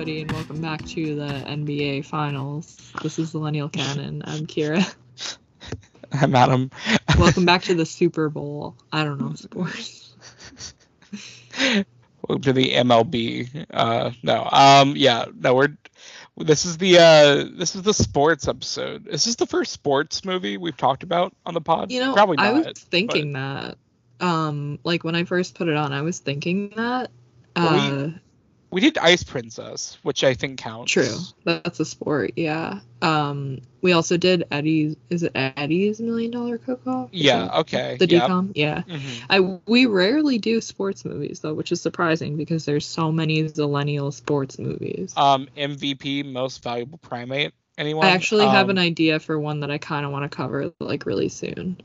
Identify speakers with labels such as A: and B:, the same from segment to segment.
A: everybody, and welcome back to the NBA Finals. This is Zillennial Canon. I'm Kyra.
B: I'm Adam.
A: Welcome back to the Super Bowl. I don't know sports.
B: Welcome to the MLB. Uh, no, um, yeah, no, we're. This is the uh, this is the sports episode. Is this the first sports movie we've talked about on the pod?
A: You know,
B: Probably not.
A: I was thinking that. Um, like when I first put it on, I was thinking that.
B: Well,
A: Uh,
B: We did Ice Princess, which I think counts.
A: true. That's a sport. Yeah. Um, we also did Eddie's. Is it Eddie's Million Dollar Cook-Off?
B: Yeah. Okay.
A: The
B: yeah.
A: DCOM. Yeah.
B: Mhm.
A: I we rarely do sports movies though, which is surprising because there's so many zillennial sports movies.
B: Um, MVP, most valuable primate. Anyone?
A: I actually have
B: Um,
A: an idea for one that I kind of want to cover like really soon,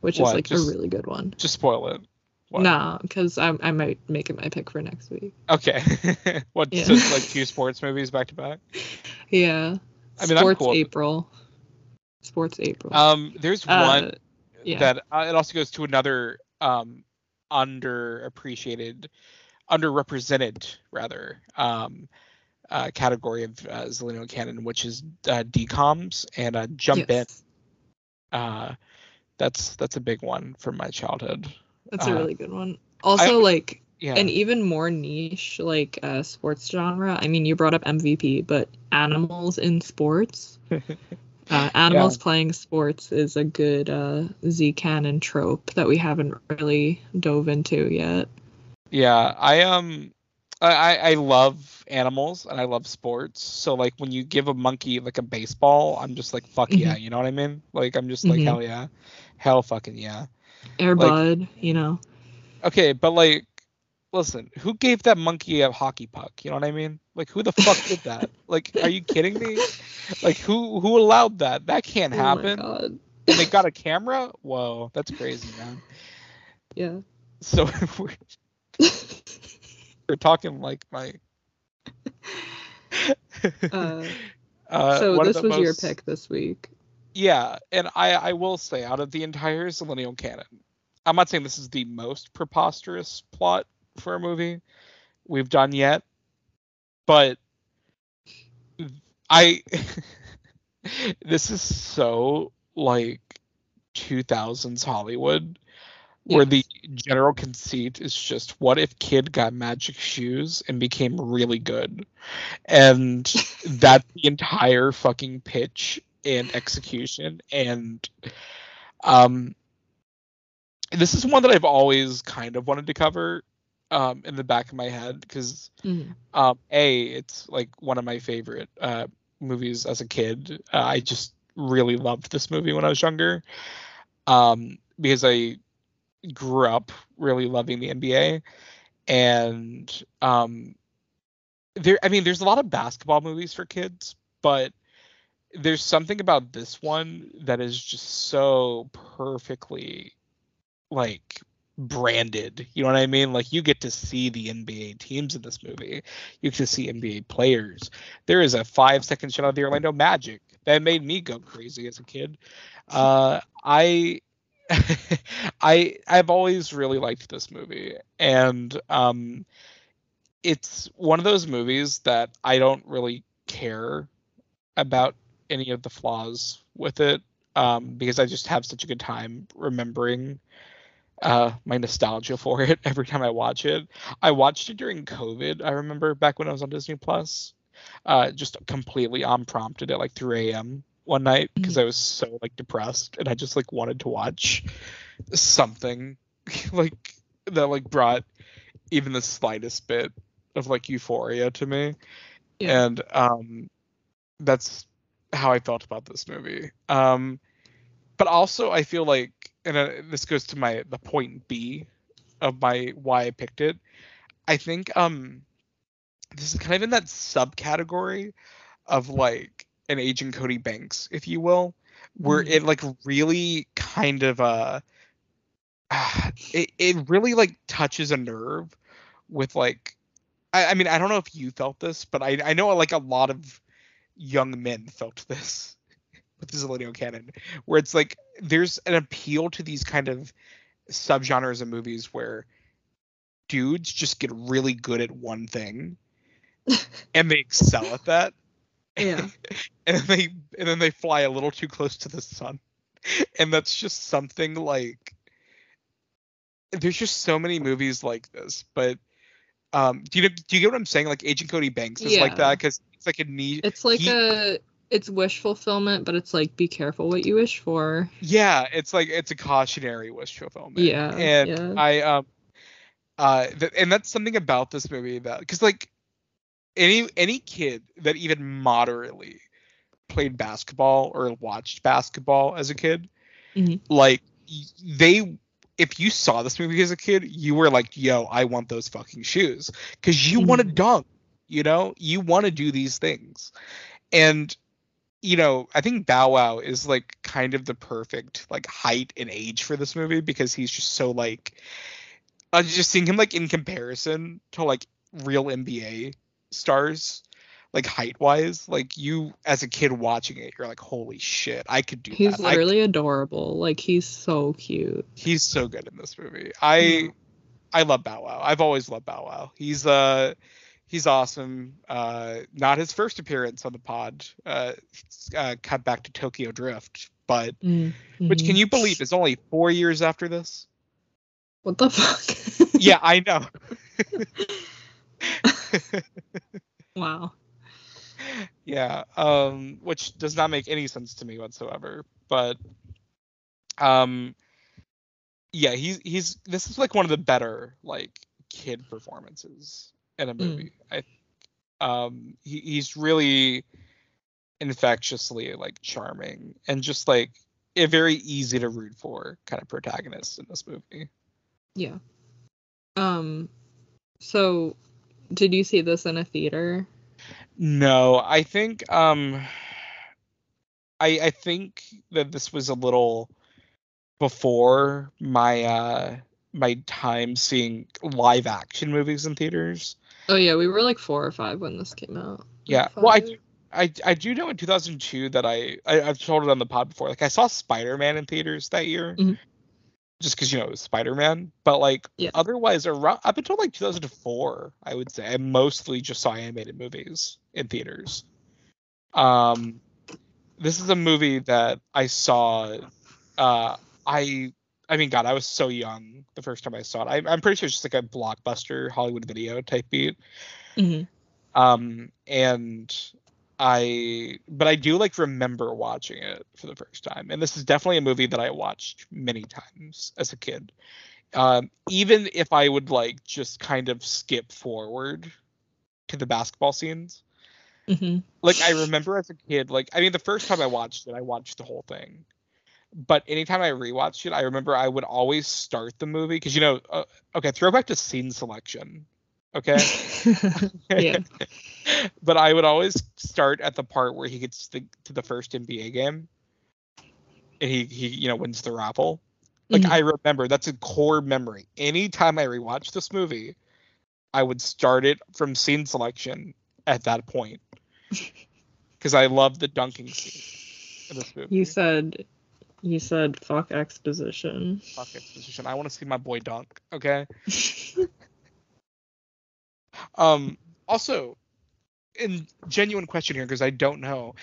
A: which
B: What?
A: is like
B: Just-
A: a really good one.
B: Just spoil it. What?
A: No, because I I might make it my pick for next week.
B: Okay. what?
A: Yeah.
B: so like two sports movies back to back.
A: Yeah.
B: I mean,
A: sports
B: cool.
A: April. Sports April.
B: Um, there's one
A: Uh, yeah.
B: that uh, it also goes to another um underappreciated underrepresented rather um uh, category of uh, Zillennial canon which is uh, DCOMs and uh, jump
A: Yes.
B: in uh that's that's a big one from my childhood
A: That's a
B: uh,
A: really good one. Also, like
B: yeah
A: an even more niche like uh, sports genre. I mean, you brought up MVP, but animals in sports. Uh, animals playing sports is a good uh, Z canon trope that we haven't really dove into yet.
B: yeah i um I, I I love animals and I love sports. So like when you give a monkey like a baseball, I'm just like fuck yeah, you know what I mean? Like I'm just like
A: Mhm.
B: hell yeah, hell fucking yeah.
A: Air Bud, you know.
B: Okay, but like, listen, who gave that monkey a hockey puck? You know what I mean? Like, who the fuck did that? Like, are you kidding me? Like, who who allowed that? That can't
A: Oh my
B: happen.
A: God.
B: and they got a camera? Whoa, that's crazy, man.
A: Yeah.
B: So we're, we're talking like my.
A: Uh,
B: Uh,
A: so this was your pick this week.
B: Yeah, and I I will say out of the entire Zillennial canon, I'm not saying this is the most preposterous plot for a movie we've done yet, but I this is so like 2000s Hollywood where the general conceit is just what if kid got magic shoes and became really good? And that's the entire fucking pitch and execution and um this is one that i've always kind of wanted to cover um in the back of my head because
A: Mhm.
B: um a it's like one of my favorite uh movies as a kid uh, i just really loved this movie when i was younger um because i grew up really loving the nba and um there i mean there's a lot of basketball movies for kids but there's something about this one that is just so perfectly like branded. You know what i mean? Like you get to see the nba teams in this movie. You get to see nba players. There is a five second shot of the orlando magic that made me go crazy as a kid. Uh i i i've always really liked this movie. And um it's one of those movies that i don't really care about any of the flaws with it um, because I just have such a good time remembering uh, my nostalgia for it every time I watch it. I watched it during COVID. I remember back when I was on Disney Plus, uh, just completely unprompted at like 3 a.m. one night because I was so like depressed and I just like wanted to watch something like that like brought even the slightest bit of like euphoria to me
A: Yeah.
B: and um that's how I felt about this movie. Um, but also I feel like, and uh, this goes to my the point B of my why I picked it. I think um, this is kind of in that subcategory of like an Agent Cody Banks, if you will, where
A: Mhm.
B: it like really kind of uh, it it really like touches a nerve with like. I, I mean, I don't know if you felt this, but I, I know like a lot of young men felt this with the Zillennial canon, where it's like there's an appeal to these kind of subgenres of movies where dudes just get really good at one thing and they excel at that.
A: Yeah.
B: and then they and then they fly a little too close to the sun. And that's just something like there's just so many movies like this, but um do you do you get what I'm saying? Like Agent Cody Banks is like that because it's like a need.
A: It's like
B: he-
A: a it's wish fulfillment, but it's like be careful what you wish for.
B: Yeah, it's like it's a cautionary wish fulfillment.
A: Yeah,
B: and
A: yeah.
B: I um, uh, th- and that's something about this movie that because like any any kid that even moderately played basketball or watched basketball as a kid,
A: Mhm.
B: like they. If you saw this movie as a kid, you were like, "Yo, I want those fucking shoes," because you want to
A: mm-hmm.
B: dunk. You know, you want to do these things, and you know, I think Bow Wow is like kind of the perfect like height and age for this movie because he's just so like I was just seeing him like in comparison to like real NBA stars, like height wise, like you as a kid watching it, you're like, holy shit, I could do
A: He's
B: that. I-
A: literally adorable. Like he's so cute.
B: he's so good in this movie. I
A: Yeah.
B: I love Bow Wow. I've always loved Bow Wow. He's uh he's awesome. Uh not his first appearance on the pod. Uh, uh cut back to Tokyo Drift, but
A: Mm,
B: which can you believe is only 4 years after this?
A: What the fuck?
B: Yeah, I know.
A: wow.
B: Yeah, um which does not make any sense to me whatsoever, but um yeah, he's he's this is like one of the better like kid performances in a
A: Mm.
B: movie. I um he, he's really infectiously like charming and just like a very easy to root for kind of protagonist in this movie.
A: Yeah. Um. So, did you see this in a theater?
B: No, I think um I I think that this was a little before my uh my time seeing live action movies in theaters.
A: Oh yeah, we were like four or five when this came out.
B: Yeah. Well, I I I do know in 2002 that I, I I've told it on the pod before. Like I saw Spider-Man in theaters that year.
A: Mhm.
B: Just because you know it was Spider-Man, but like
A: Yeah.
B: otherwise around up until like 2004, I would say I mostly just saw animated movies in theaters. Um, this is a movie that I saw. Uh, I I mean, God, I was so young the first time I saw it. I, I'm pretty sure it's just like a blockbuster Hollywood video type beat.
A: Mhm.
B: Um, and I, but I do like remember watching it for the first time. And this is definitely a movie that I watched many times as a kid. Um, even if I would like just kind of skip forward to the basketball scenes.
A: Mhm.
B: Like I remember as a kid, like I mean, the first time I watched it, I watched the whole thing. But anytime I rewatched it, I remember I would always start the movie because you know, uh, okay, throwback to scene selection. Okay.
A: Yeah.
B: but I would always start at the part where he gets to, to the first NBA game, and he he you know wins the raffle. Like
A: Mhm.
B: I remember that's a core memory. Anytime I rewatch this movie, I would start it from scene selection at that point because I love the dunking scene in this movie.
A: You said, you said fuck exposition.
B: Fuck exposition. I want to see my boy dunk. Okay. Um. Also, in genuine question here because I don't know,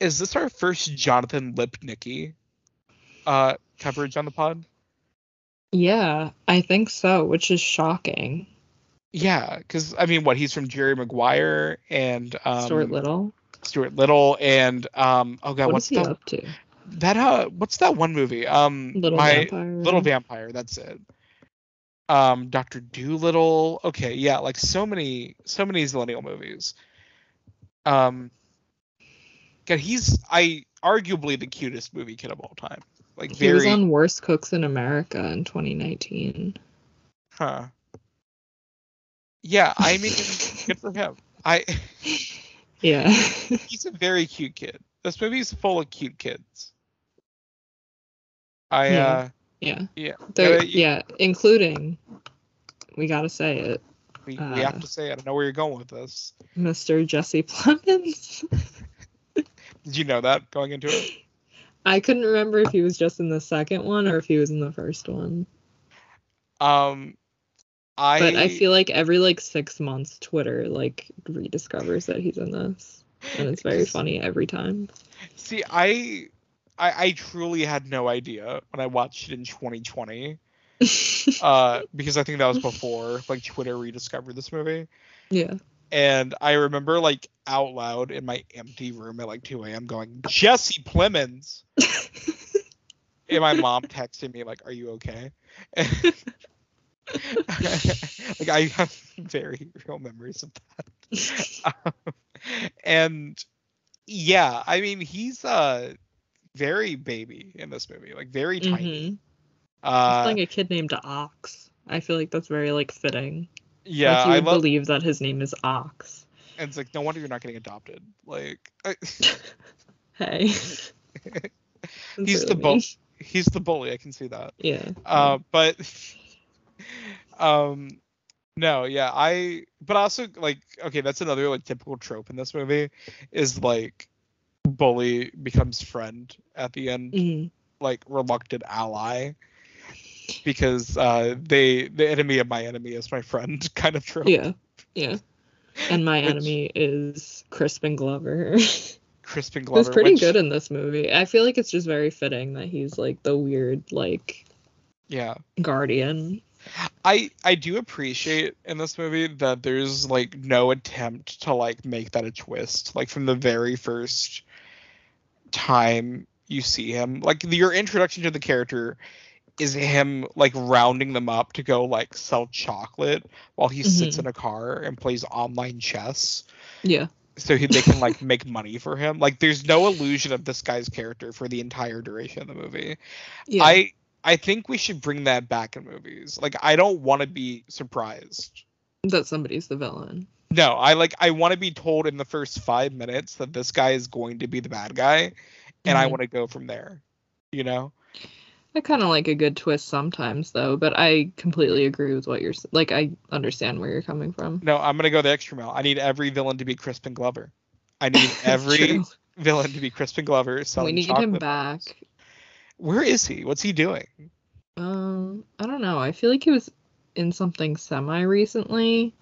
B: is this our first Jonathan Lipnicki uh coverage on the pod?
A: yeah, I think so, which is shocking.
B: Yeah, because I mean, what he's from Jerry Maguire and um,
A: Stuart Little.
B: Stuart Little, and um, oh god,
A: what
B: what's
A: he
B: the
A: up to?
B: that uh, what's that one movie? Um,
A: Little
B: my
A: Vampire.
B: Little Vampire. That's it. Um, Doctor Dolittle. Okay, yeah, like so many, so many Zillennial movies. Um, God, he's I arguably the cutest movie kid of all time. Like
A: He was on Worst Cooks in America in 2019.
B: huh? Yeah, I mean, good for him. I
A: Yeah.
B: he's a very cute kid. This movie's full of cute kids. I
A: Yeah.
B: uh
A: yeah.
B: yeah Uh,
A: yeah, including we gotta say it,
B: we, we have
A: uh,
B: to say it. I know where you're going with this.
A: Mr. Jesse Plemons.
B: Did you know that going into it?
A: I couldn't remember if he was just in the second one or if he was in the first one.
B: Um, I
A: But I feel like every like six months, Twitter like rediscovers that he's in this, and it's very funny every time.
B: see I, I I truly had no idea when I watched it in 2020. Uh, because I think that was before like Twitter rediscovered this movie.
A: yeah.
B: And I remember like out loud in my empty room at like 2 a.m. going, Jesse Plemons. and my mom texted me like, "Are you okay?" like I have very real memories of that. Um, and yeah, I mean he's uh very baby in this movie, like very tiny.
A: hmm
B: Uh,
A: playing a kid named Ox. I feel like that's very like fitting.
B: yeah,
A: like you
B: I
A: would
B: love.
A: believe that his name is Ox.
B: And it's like no wonder you're not getting adopted. Like I,
A: Hey.
B: He's the
A: really
B: bull. He's the bully. I can see that.
A: Yeah.
B: Uh, but um no yeah i but also like okay that's another like typical trope in this movie is like bully becomes friend at the end
A: Mhm.
B: like reluctant ally because uh they the enemy of my enemy is my friend kind of trope
A: Yeah. Yeah. And my
B: Which-
A: enemy is Crispin Glover.
B: crispin glover
A: Who's pretty
B: which-
A: good in this movie. I feel like it's just very fitting that he's like the weird like
B: yeah
A: guardian.
B: I I do appreciate in this movie that there's like no attempt to like make that a twist. Like from the very first time you see him, like your introduction to the character is him like rounding them up to go like sell chocolate while he sits
A: Mhm.
B: in a car and plays online chess
A: Yeah.
B: so he, they can like make money for him. Like there's no illusion of this guy's character for the entire duration of the movie.
A: Yeah.
B: I I think we should bring that back in movies. Like I don't want to be surprised.
A: that somebody's the villain.
B: No, I like I want to be told in the first 5 minutes that this guy is going to be the bad guy and I
A: Mhm.
B: want to go from there. You know?
A: I kind of like a good twist sometimes though, but I completely agree with what you're like I understand where you're coming from.
B: No, I'm going to go the extra mile. I need every villain to be Crispin Glover. I need every villain to be Crispin Glover
A: We need him back.
B: Where is he? What's he doing?
A: Um, I don't know. I feel like he was in something semi recently.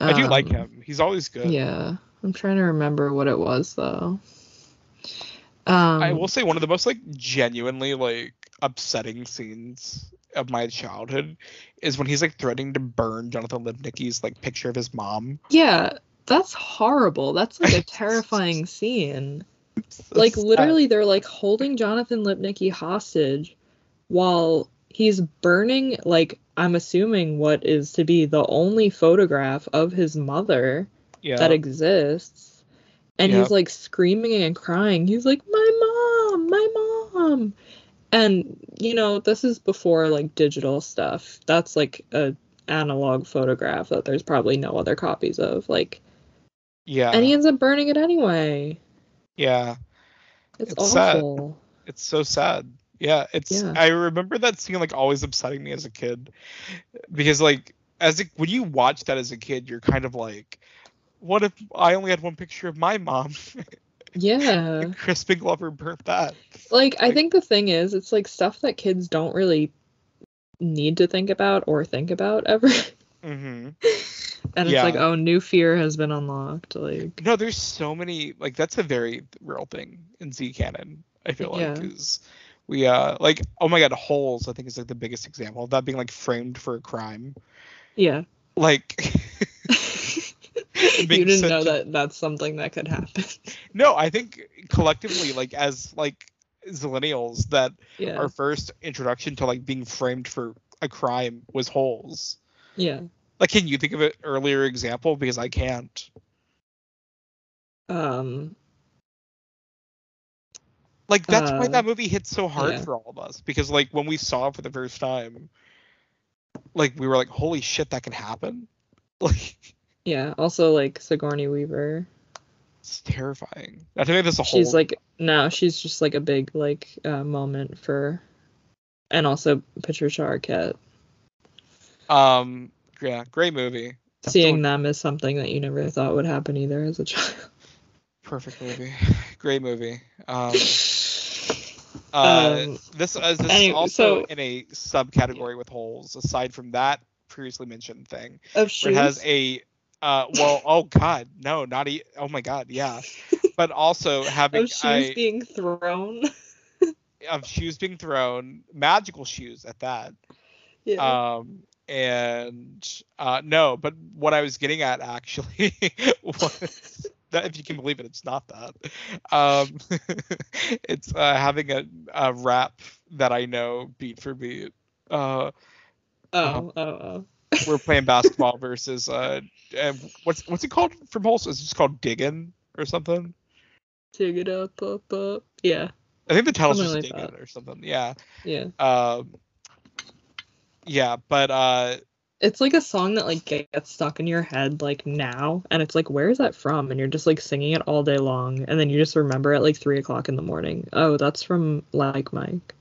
B: I do like
A: Um,
B: him. He's always good.
A: Yeah, I'm trying to remember what it was though. Um,
B: I will say one of the most like genuinely like upsetting scenes of my childhood is when he's like threatening to burn Jonathan Lipnicki's like picture of his mom.
A: yeah, that's horrible. That's like a terrifying scene.
B: So
A: Like
B: sad.
A: literally, they're like holding Jonathan Lipnicki hostage while he's burning. Like I'm assuming what is to be the only photograph of his mother
B: yeah.
A: that exists. And
B: Yep.
A: he's like screaming and crying. He's like, My mom, my mom. And, you know, this is before like digital stuff. That's like a analog photograph that there's probably no other copies of. Like,
B: yeah.
A: and he ends up burning it anyway.
B: yeah.
A: It's,
B: It's sad.
A: awful.
B: It's so sad. Yeah, it's
A: Yeah.
B: I remember that scene like always upsetting me as a kid. Because like as a, when you watch that as a kid, you're kind of like what if I only had one picture of my mom?
A: Yeah.
B: Crispin Glover burnt that.
A: Like, I think the thing is, it's like stuff that kids don't really need to think about or think about ever.
B: hmm
A: and it's
B: Yeah.
A: like, oh, new fear has been unlocked. Like,
B: No, there's so many like that's a very real thing in Z canon. I feel like
A: Yeah.
B: is we uh like oh my god holes I think is like the biggest example of that being like framed for a crime.
A: yeah.
B: Like
A: you didn't know that that's something that could happen.
B: No, I think collectively like as like zillennials that
A: yeah.
B: our first introduction to like being framed for a crime was holes.
A: yeah.
B: Like can you think of an earlier example because I can't.
A: Um.
B: Like that's why
A: Uh,
B: that movie hit so hard
A: yeah.
B: for all of us because like when we saw it for the first time, like we were like, "Holy shit, that can happen!" Like
A: Yeah. Also, like Sigourney Weaver.
B: it's terrifying. I think that's a whole.
A: She's like no, she's just like a big like uh, moment for, and also Patricia Arquette.
B: um, yeah, great movie. That's
A: Seeing
B: the
A: them is something that you never thought would happen either as a child.
B: perfect movie, great movie. Um, uh,
A: Um,
B: this uh, this
A: anyway,
B: is also
A: so-
B: in a subcategory with holes. Aside from that previously mentioned thing.
A: Of shoes.
B: it has a uh well oh god no not e- oh my god yeah but also having
A: of shoes being thrown.
B: of shoes being thrown magical shoes at that
A: yeah.
B: um and uh no but what i was getting at actually was that if you can believe it it's not that um it's uh having a, a rap that i know beat for beat uh
A: oh, oh, oh.
B: we're playing basketball versus uh what's what's it called from Holes? It's just called digging or something.
A: Dig it up, up, up. Yeah,
B: I think the title's
A: Something
B: just
A: like
B: digging or something. Yeah.
A: yeah.
B: Um. Yeah, but uh,
A: It's like a song that like gets stuck in your head like now, and it's like, where is that from? And you're just like singing it all day long, and then you just remember at like three o'clock in the morning. Oh, that's from Like Mike.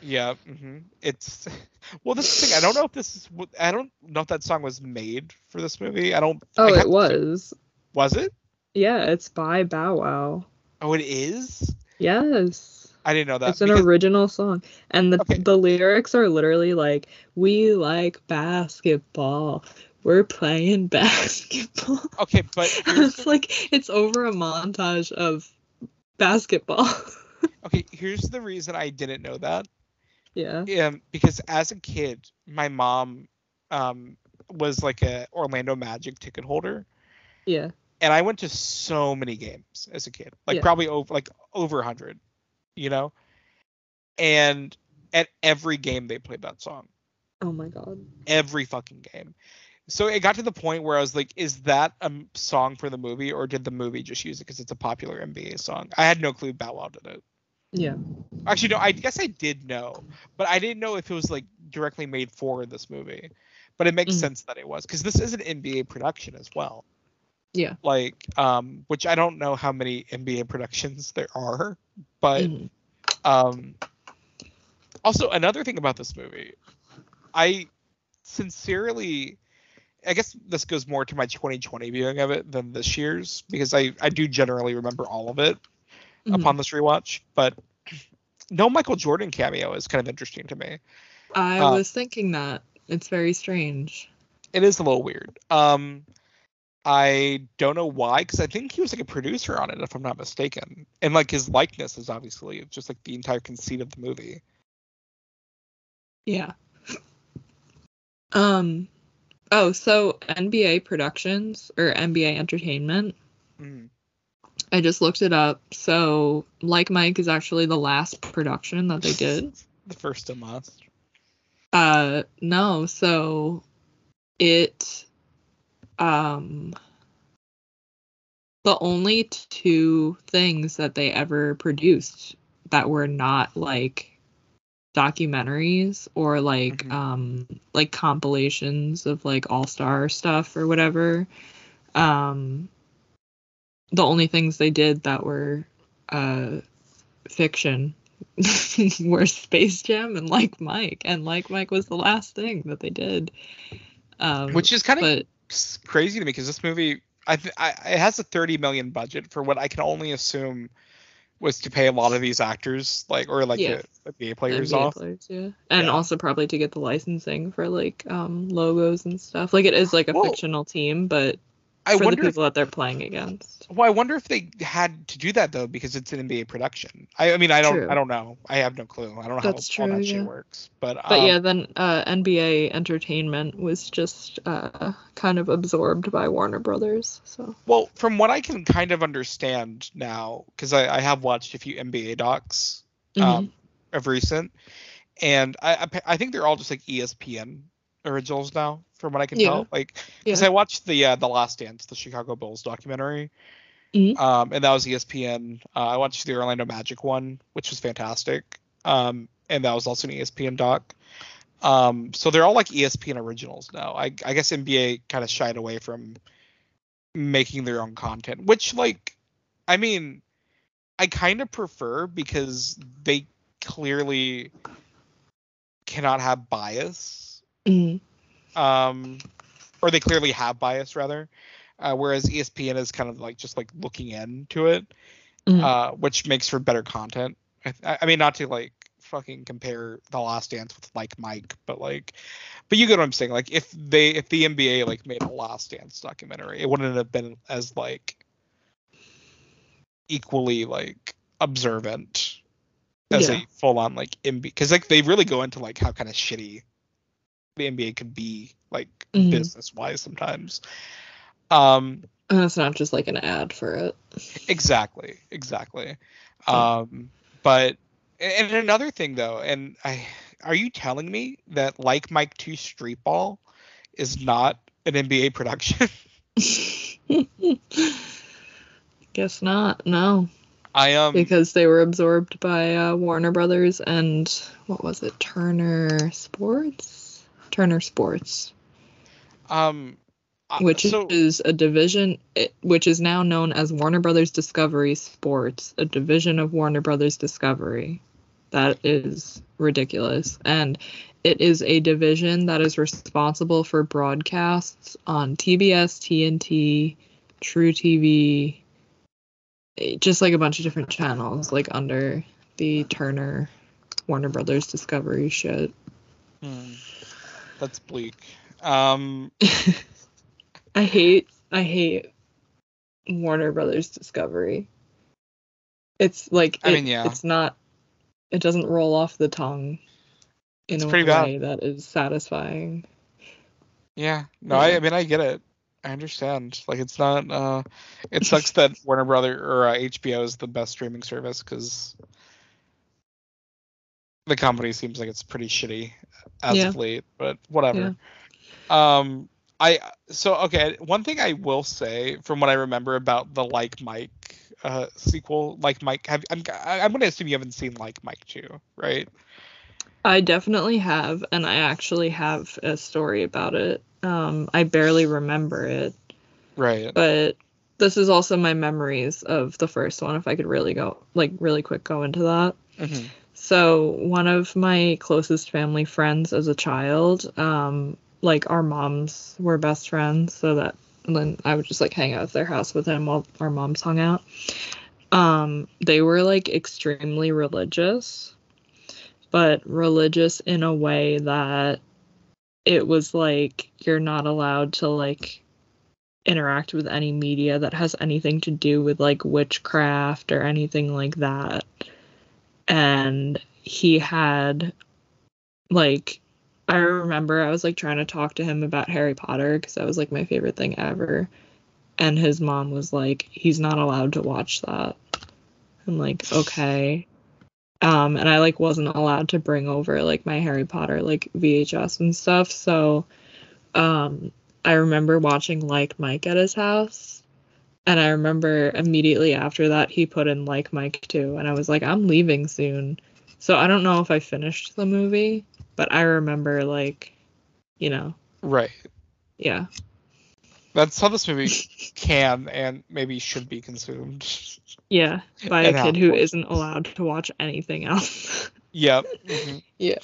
B: yeah, hmm it's well. This is the thing. I don't know if this is. what- I don't know if that song was made for this movie. I don't.
A: Oh,
B: have
A: it was.
B: Was it?
A: Yeah, it's by Bow Wow.
B: Oh, it is.
A: Yes.
B: I didn't know that.
A: It's an
B: because-
A: original song. And the
B: Okay.
A: the lyrics are literally like, We like basketball. We're playing basketball.
B: okay, but
A: it's like it's over a montage of basketball.
B: okay. Here's the reason I didn't know that.
A: yeah.
B: um, because as a kid, my mom um, was like a Orlando Magic ticket holder,
A: Yeah.
B: and I went to so many games as a kid, like
A: Yeah.
B: probably over like over a hundred, you know. And at every game they played that song,
A: Oh my god.
B: every fucking game. So it got to the point where I was like, is that a song for the movie, or did the movie just use it because it's a popular NBA song? I had no clue Bow Wow did it.
A: Yeah.
B: Actually, no, I guess I did know, but I didn't know if it was like directly made for this movie. But it makes
A: Mhm.
B: sense that it was because this is an NBA production as well.
A: Yeah.
B: Like, um, which I don't know how many NBA productions there are, but
A: Mhm.
B: um, also another thing about this movie, I sincerely, I guess this goes more to my 2020 viewing of it than this year's because I I do generally remember all of it
A: Mhm.
B: upon this rewatch, but no Michael Jordan cameo is kind of interesting to me.
A: I
B: uh,
A: was thinking that. It's very strange.
B: It is a little weird. Um, I don't know why, because I think he was like a producer on it, if I'm not mistaken, and like his likeness is obviously just like the entire conceit of the movie.
A: Yeah. Um oh, so NBA Productions or NBA Entertainment.
B: Mm.
A: I just looked it up. So Like Mike is actually the last production that they did.
B: The first of last.
A: Uh no, so it um the only two things that they ever produced that were not like documentaries or like
B: Mhm.
A: um like compilations of like all-star stuff or whatever um the only things they did that were uh fiction were Space Jam and Like Mike, and Like Mike was the last thing that they did. Um,
B: Which is kind of
A: but
B: crazy to me because this movie, I, th- I it has a 30 million budget for what I can only assume was to pay a lot of these actors, like or like
A: Yeah.
B: the NBA players
A: NBA
B: off.
A: players, yeah, and
B: Yeah.
A: also probably to get the licensing for like um logos and stuff. Like it is like a
B: Well,
A: fictional team, but
B: I
A: for the
B: wonder if
A: people that they're playing against.
B: Well, I wonder if they had to do that though because it's an NBA production. I, I mean, I don't,
A: True.
B: I don't know. I have no clue. I don't know
A: That's
B: how all
A: true,
B: that
A: yeah.
B: shit works. But,
A: But
B: um,
A: yeah, then uh, NBA Entertainment was just uh, kind of absorbed by Warner Brothers. So
B: well, from what I can kind of understand now, because I, I have watched a few NBA docs
A: Mhm.
B: um, of recent, and I, I, I think they're all just like ESPN originals now, from what I can
A: Yeah.
B: tell. Like, because
A: Yeah.
B: I watched the uh, the Last Dance, the Chicago Bulls documentary.
A: Mhm.
B: Um, and that was ESPN. Uh, I watched the Orlando Magic one, which was fantastic. Um, and that was also an ESPN doc. Um, so they're all like ESPN originals now. I, I guess NBA kind of shied away from making their own content, which like, I mean, I kind of prefer because they clearly cannot have bias
A: Mhm.
B: um, or they clearly have bias rather. Uh, whereas ESPN is kind of like just like looking into it,
A: Mhm.
B: uh, which makes for better content. I, I mean, not to like fucking compare The Last Dance with like Mike, but like, but you get what I'm saying. Like, if they if the NBA like made a Last Dance documentary, it wouldn't have been as like equally like observant as
A: Yeah.
B: a full on like NBA because like they really go into like how kind of shitty the NBA can be like
A: Mhm.
B: business wise sometimes. Um,
A: And it's not just like an ad for it.
B: exactly, exactly. Um, but and another thing though, and I are you telling me that like Mike Two Street Ball is not an NBA production?
A: Guess not. No,
B: I um
A: because they were absorbed by uh, Warner Brothers and what was it? Turner Sports. Turner Sports,
B: um uh,
A: which
B: so
A: is a division, it, which is now known as Warner Brothers Discovery Sports, a division of Warner Brothers Discovery. That is ridiculous, and it is a division that is responsible for broadcasts on TBS, TNT, truTV, eh, just like a bunch of different channels, like under the Turner Warner Brothers Discovery shit.
B: hmm, that's bleak. Um
A: I hate I hate Warner Brothers Discovery. It's like
B: I
A: it-
B: mean, yeah.
A: it's not it doesn't roll off the tongue in
B: It's
A: a
B: pretty bad.
A: way that is satisfying.
B: Yeah, no, I, I mean I get it. I understand. Like it's not. uh It sucks that Warner Brother or uh, HBO is the best streaming service because the company seems like it's pretty shitty as
A: Yeah.
B: of late. But whatever. Um, I so okay. One thing I will say from what I remember about the Like Mike uh sequel, Like Mike, have I'm I'm gonna assume you haven't seen Like Mike too, right?
A: I definitely have and I actually have a story about it. Um I barely remember it,
B: Right.
A: but this is also my memories of the first one if I could really go like really quick go into that.
B: Mhm.
A: So one of my closest family friends as a child, um, like our moms were best friends, so that then I would just like hang out at their house with them while our moms hung out. Um, they were like extremely religious, but religious in a way that it was like you're not allowed to like interact with any media that has anything to do with like witchcraft or anything like that and he had like I remember I was like trying to talk to him about Harry Potter because that was like my favorite thing ever. And his mom was like, he's not allowed to watch that. I'm like, okay. Um, and I like wasn't allowed to bring over like my Harry Potter like VHS and stuff. So um I remember watching like Mike at his house. And I remember immediately after that he put in like Mike too. And I was like, I'm leaving soon. So I don't know if I finished the movie, but I remember like, you know,
B: Right.
A: yeah.
B: That's how this movie can and maybe should be consumed.
A: Yeah. By a
B: And how
A: kid who
B: important.
A: isn't allowed to watch anything else.
B: Yep. mhm.
A: yeah.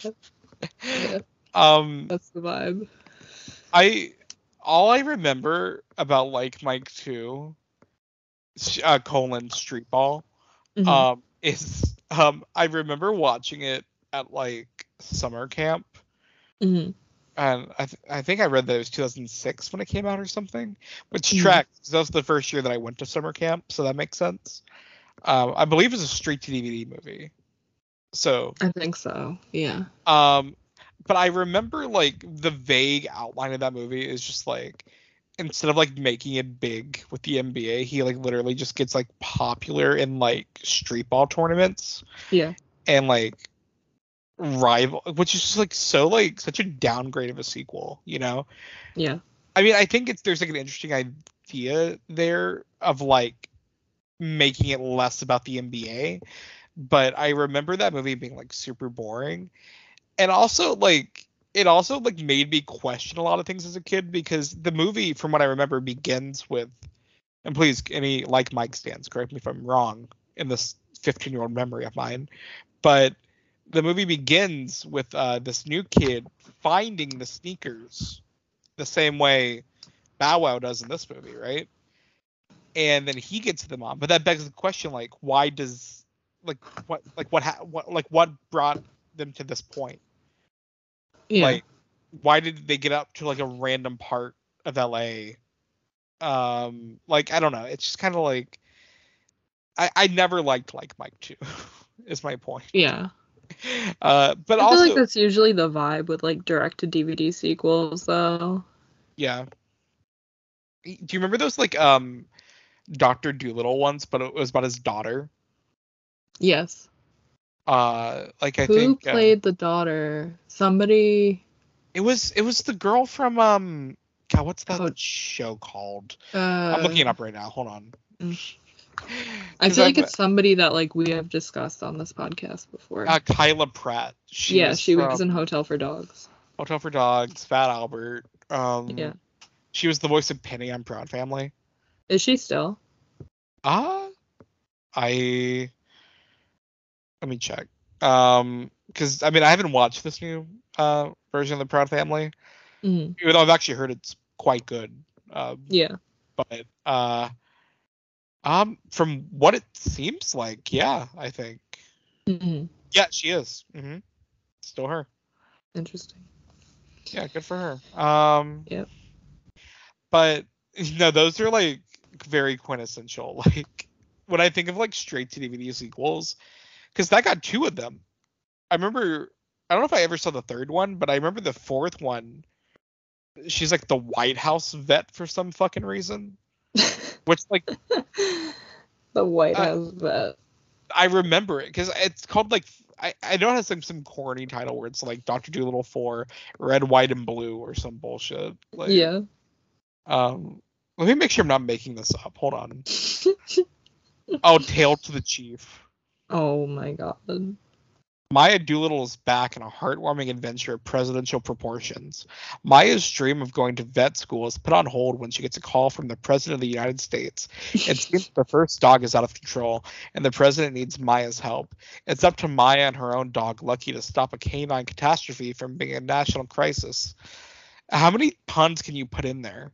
A: Yeah.
B: Um,
A: That's the vibe.
B: I all I remember about like Mike Two, sh- uh, colon Street Ball,
A: Mhm.
B: um, is um I remember watching it at like summer camp,
A: Mhm.
B: and I th- I think I read that it was 2006 when it came out or something, which
A: Mhm.
B: tracks that was the first year that I went to summer camp, so that makes sense. Um, I believe it's a straight to DVD movie, so
A: I think so. Yeah.
B: Um, but I remember like the vague outline of that movie is just like instead of like making it big with the NBA, he like literally just gets like popular in like street ball tournaments
A: Yeah.
B: and like rival, which is just like so like such a downgrade of a sequel, you know?
A: Yeah.
B: I mean, I think it's there's like an interesting idea there of like making it less about the NBA, but I remember that movie being like super boring. And also like it also like made me question a lot of things as a kid because the movie from what I remember begins with and please any like Mike stands, correct me if I'm wrong in this 15 year old memory of mine, but the movie begins with uh, this new kid finding the sneakers the same way Bow Wow does in this movie, right? And then he gets them on, but that begs the question: like, why does like what like what ha- what like what brought them to this point?
A: Yeah.
B: Like, why did they get up to like a random part of LA? Um, like I don't know. It's just kind of like I I never liked like Mike too. is my point.
A: yeah.
B: Uh, but
A: I feel like that's usually the vibe with like direct to DVD sequels, though.
B: yeah. Do you remember those like um Doctor Dolittle ones? But it was about his daughter.
A: Yes.
B: Uh, like I
A: Who
B: think uh,
A: played the daughter? Somebody.
B: it was it was the girl from um God, what's that
A: Oh.
B: show called?
A: Uh,
B: I'm looking it up right now. Hold on.
A: I feel like
B: I've-
A: it's somebody that like we have discussed on this podcast before.
B: Uh, Kyla Pratt. She
A: yeah,
B: was
A: she was in Hotel for Dogs.
B: Hotel for Dogs, Fat Albert. Um,
A: Yeah.
B: She was the voice of Penny on Proud Family.
A: Is she still?
B: Ah, I. Let me check. Um, because I mean I haven't watched this new uh version of the Proud Family,
A: hmm
B: even though I've actually heard it's quite good. Um,
A: Yeah.
B: but uh, um, from what it seems like, yeah, I think
A: hmm
B: yeah, she is. hmm Still her.
A: Interesting.
B: Yeah, good for her. Um,
A: Yep.
B: But you know, those are like very quintessential. Like when I think of like straight to DVD sequels, because that got two of them. I remember. I don't know if I ever saw the third one, but I remember the fourth one. She's like the White House vet for some fucking reason, which like
A: the White
B: Uh,
A: House vet.
B: I remember it because it's called like I, I know it has like some corny title where it's like Doctor Dolittle four, Red, White, and Blue or some bullshit. Like,
A: yeah.
B: Um, let me make sure I'm not making this up. Hold on. Oh, Tail to the Chief.
A: Oh my god.
B: Maya Dolittle is back in a heartwarming adventure of presidential proportions. Maya's dream of going to vet school is put on hold when she gets a call from the President of the United States. It seems the first dog is out of control, and the President needs Maya's help. It's up to Maya and her own dog, Lucky, to stop a canine catastrophe from being a national crisis. How many puns can you put in there?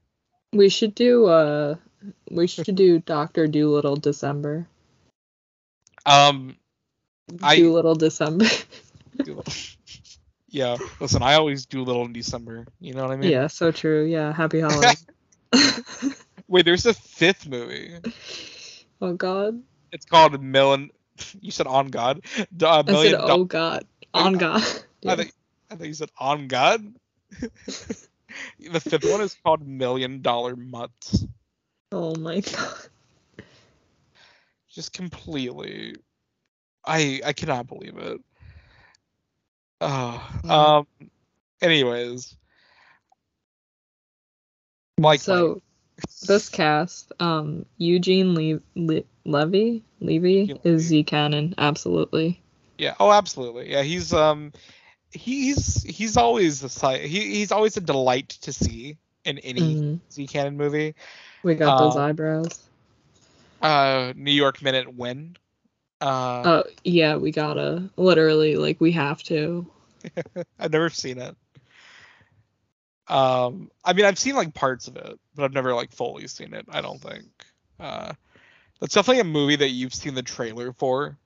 A: We should do uh we should do Doctor Dolittle December.
B: Um, I-
A: Doolittle December.
B: Yeah, listen, I always do a little in December. You know what I mean?
A: yeah, so true. Yeah, happy holiday.
B: Wait, there's a fifth movie.
A: oh god.
B: It's called Million. You said on God. D- uh,
A: I said
B: Do-
A: oh god. On god.
B: I
A: Yeah.
B: think I think you said on God. the fifth one is called Million Dollar Mutts.
A: Oh my god.
B: Just completely. I I cannot believe it. Uh,
A: Mm.
B: um. Anyways. Mike.
A: so this cast, um, Eugene Le- Le- Levy, Levy is Z canon, absolutely.
B: Yeah. Oh, absolutely. Yeah. He's um, he's he's always a sight. He he's always a delight to see in any
A: Mhm.
B: Z canon movie.
A: We got those
B: Um,
A: eyebrows.
B: Uh, New York Minute win. Uh,
A: Oh yeah, we gotta literally like we have to.
B: I've never seen it. Um, I mean, I've seen like parts of it, but I've never like fully seen it. I don't think. Uh, that's definitely a movie that you've seen the trailer for,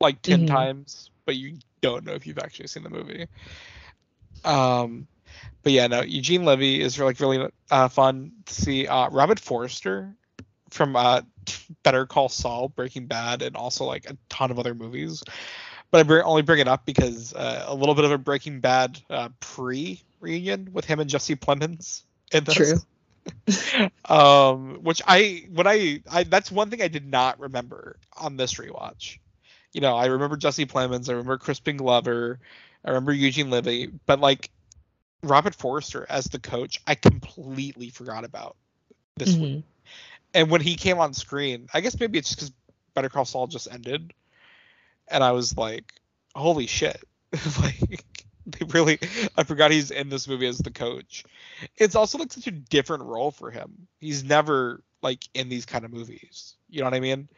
B: like 10
A: Mhm.
B: times, but you don't know if you've actually seen the movie. Um, but yeah, no, Eugene Levy is like really uh, fun to see. Uh, Robert Forster from uh, Better Call Saul, Breaking Bad, and also like a ton of other movies. But I only bring it up because uh, a little bit of a Breaking Bad uh, pre reunion with him and Jesse Plemons in this.
A: True.
B: um, which I when I, I that's one thing I did not remember on this rewatch. You know, I remember Jesse Plemons, I remember Crispin Glover, I remember Eugene Levy, but like Robert Forster as the coach, I completely forgot about this week. And when he came on screen, I guess maybe it's just because Better Call Saul just ended, and I was like, "Holy shit!" like they really, I forgot he's in this movie as the coach. It's also like such a different role for him. He's never like in these kind of movies. You know what I mean?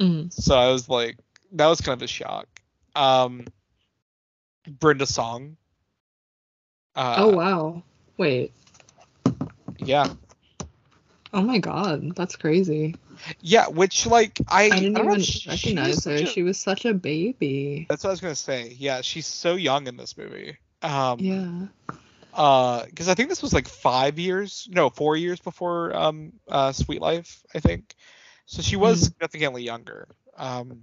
A: Mhm.
B: So I was like, that was kind of a shock. Um, Brenda Song. Uh,
A: oh wow. Wait.
B: Yeah,
A: Oh my god, that's crazy.
B: Yeah, which like I,
A: I didn't
B: I
A: even
B: she-
A: recognize her.
B: a-
A: She was such a baby.
B: That's what I was gonna say. Yeah, she's so young in this movie. Um,
A: Yeah.
B: Uh, because I think this was like five years, no, four years before um, uh, Suite Life, I think. So she was
A: Mhm.
B: significantly younger. Um,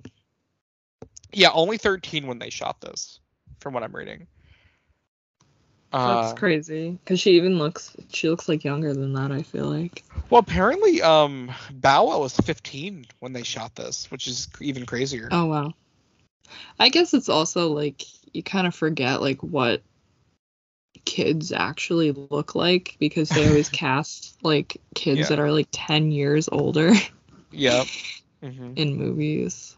B: yeah, only 13 when they shot this, from what I'm reading.
A: That's
B: Uh,
A: crazy. Cause she even looks she looks like younger than that, I feel like.
B: well, apparently, um, Bow Wow was 15 when they shot this, which is even crazier.
A: Oh wow. I guess it's also like you kind of forget like what kids actually look like because they always cast like kids
B: Yeah.
A: that are like 10 years older
B: Yep. hmm
A: in movies.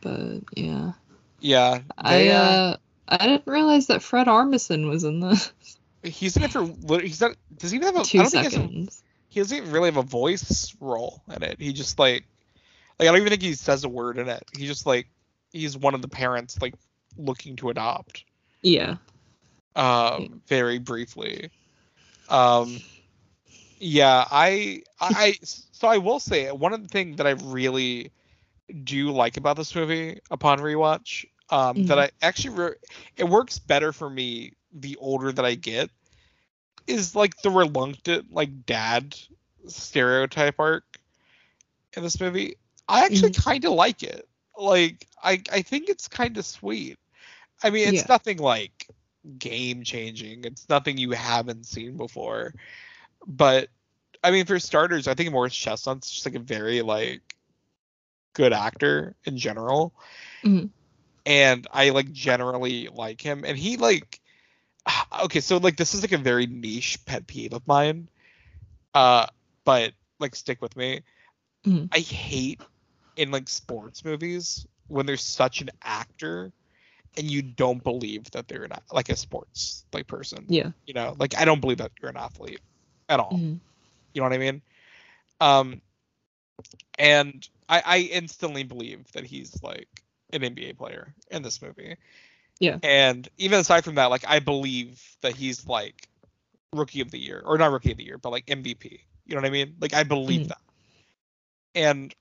A: But yeah.
B: Yeah.
A: I
B: they,
A: uh I didn't realize that Fred Armisen was in this.
B: he's in it for he's not does he even have a I
A: two
B: don't think he has
A: seconds.
B: he doesn't even really have a voice role in it. He just like like I don't even think he says a word in it. He just like he's one of the parents like looking to adopt.
A: Yeah.
B: Um very briefly. Um yeah, I I I- so I will say one of the things that I really do like about this movie upon rewatch um that
A: Mhm.
B: I actually re- it works better for me the older that I get is like the reluctant like dad stereotype arc in this movie. I actually kind of like it. Like I I think it's kind of sweet. I mean, it's
A: Yeah.
B: nothing like game changing. It's nothing you haven't seen before. But I mean, for starters, I think Morris Chestnut's just like a very like good actor in general.
A: Mhm.
B: And I like generally like him. And he like okay, so like this is like a very niche pet peeve of mine. Uh but like stick with me.
A: Mhm.
B: I hate in like sports movies when there's such an actor and you don't believe that they're not like a sports like person.
A: Yeah.
B: You know, like I don't believe that you're an athlete at all.
A: Mhm.
B: You know what I mean? Um, and I, I instantly believe that he's like an NBA player in this movie.
A: Yeah.
B: And even aside from that, like I believe that he's like rookie of the year, or not rookie of the year, but like MVP. You know what I mean? Like I believe
A: Mhm.
B: that. And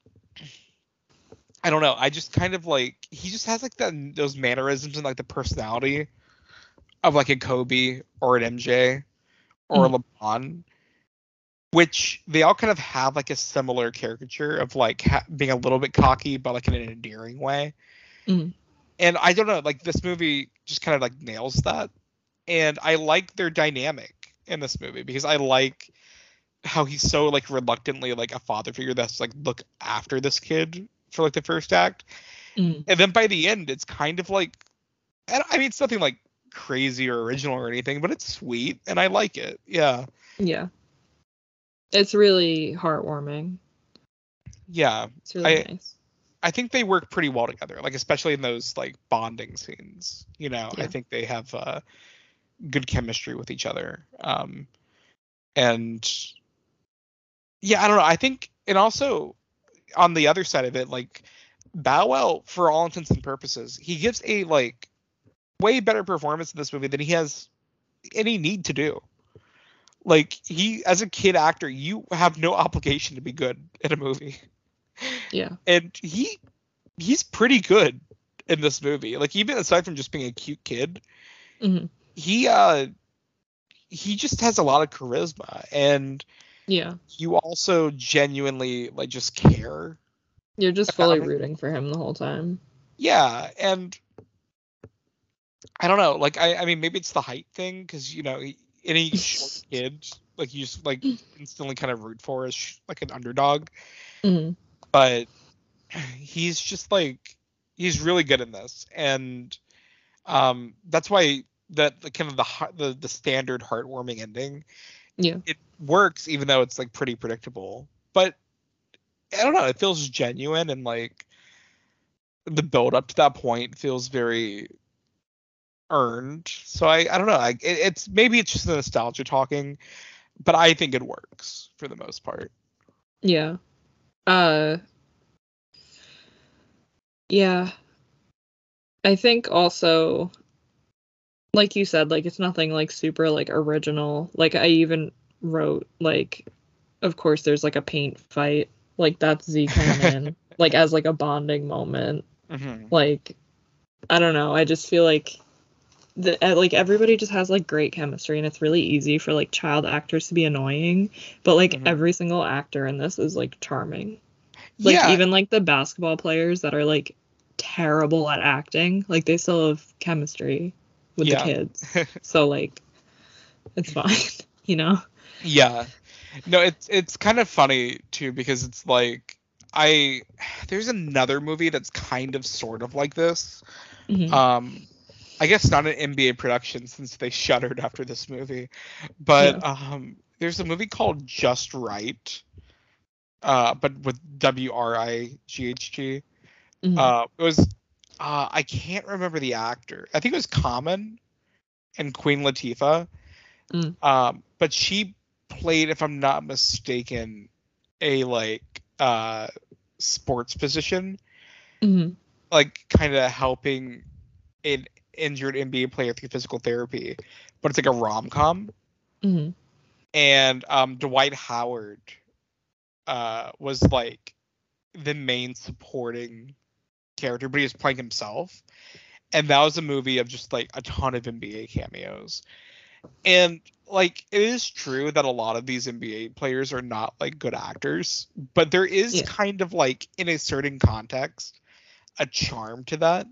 B: I don't know. I just kind of like he just has like that those mannerisms and like the personality of like a Kobe or an MJ or a LeBron, which they all kind of have like a similar caricature of like ha- being a little bit cocky, but like in an endearing way.
A: Mhm.
B: And I don't know, like this movie just kind of like nails that, and I like their dynamic in this movie because I like how he's so like reluctantly like a father figure that's like look after this kid for like the first act
A: Mhm.
B: and then by the end it's kind of like I I mean it's nothing like crazy or original or anything but it's sweet and I like it yeah
A: Yeah. It's really heartwarming.
B: yeah
A: It's really
B: I-
A: nice.
B: I think they work pretty well together like especially in those like bonding scenes you know I think they have uh good chemistry with each other um and yeah I don't know I think and also on the other side of it like Bow Wow for all intents and purposes he gives a like way better performance in this movie than he has any need to do. Like he as a kid actor you have no obligation to be good in a movie
A: Yeah.
B: and he he's pretty good in this movie like even aside from just being a cute kid
A: Mhm.
B: he uh he just has a lot of charisma and
A: Yeah.
B: you also genuinely like just care
A: You're just fully
B: it.
A: rooting for him the whole time.
B: yeah and i don't know like i i mean maybe it's the height thing because you know any short kid like you just like instantly kind of root for as like an underdog
A: Mhm.
B: But he's just like he's really good in this and um that's why that the kind of the the the standard heartwarming ending
A: Yeah.
B: it works even though it's like pretty predictable but i don't know it feels genuine and like the build up to that point feels very earned so i i don't know I, it, it's maybe it's just the nostalgia talking but i think it works for the most part
A: Yeah. Uh Yeah. I think also like you said like it's nothing like super like original. Like I even wrote like of course there's like a paint fight Like that's Z canon. like as like a bonding moment.
B: Mhm.
A: Like I don't know. I just feel like the uh, like everybody just has like great chemistry and it's really easy for like child actors to be annoying, but like
B: Mhm.
A: every single actor in this is like charming. Like
B: yeah,
A: even like the basketball players that are like terrible at acting, like they still have chemistry with
B: Yeah.
A: the kids. So like it's fine, you know?
B: yeah. No, it's it's kind of funny too because it's like I there's another movie that's kind of sort of like this.
A: Mhm.
B: Um, I guess not an NBA production since they shuttered after this movie, but um, there's a movie called Just Wright, uh, but with W R I G H G.
A: Mhm.
B: Uh, it was uh, I can't remember the actor. I think it was Common and Queen Latifah.
A: Mm.
B: Um, but she played, if I'm not mistaken, a like uh sports physician
A: Mhm.
B: like kind of helping an injured NBA player through physical therapy, but it's like a rom com.
A: Mhm.
B: And um, Dwight Howard uh, was like the main supporting character, but he was playing himself. And that was a movie of just like a ton of NBA cameos. And like it is true that a lot of these NBA players are not like good actors, but there is
A: Yeah.
B: kind of like in a certain context a charm to that.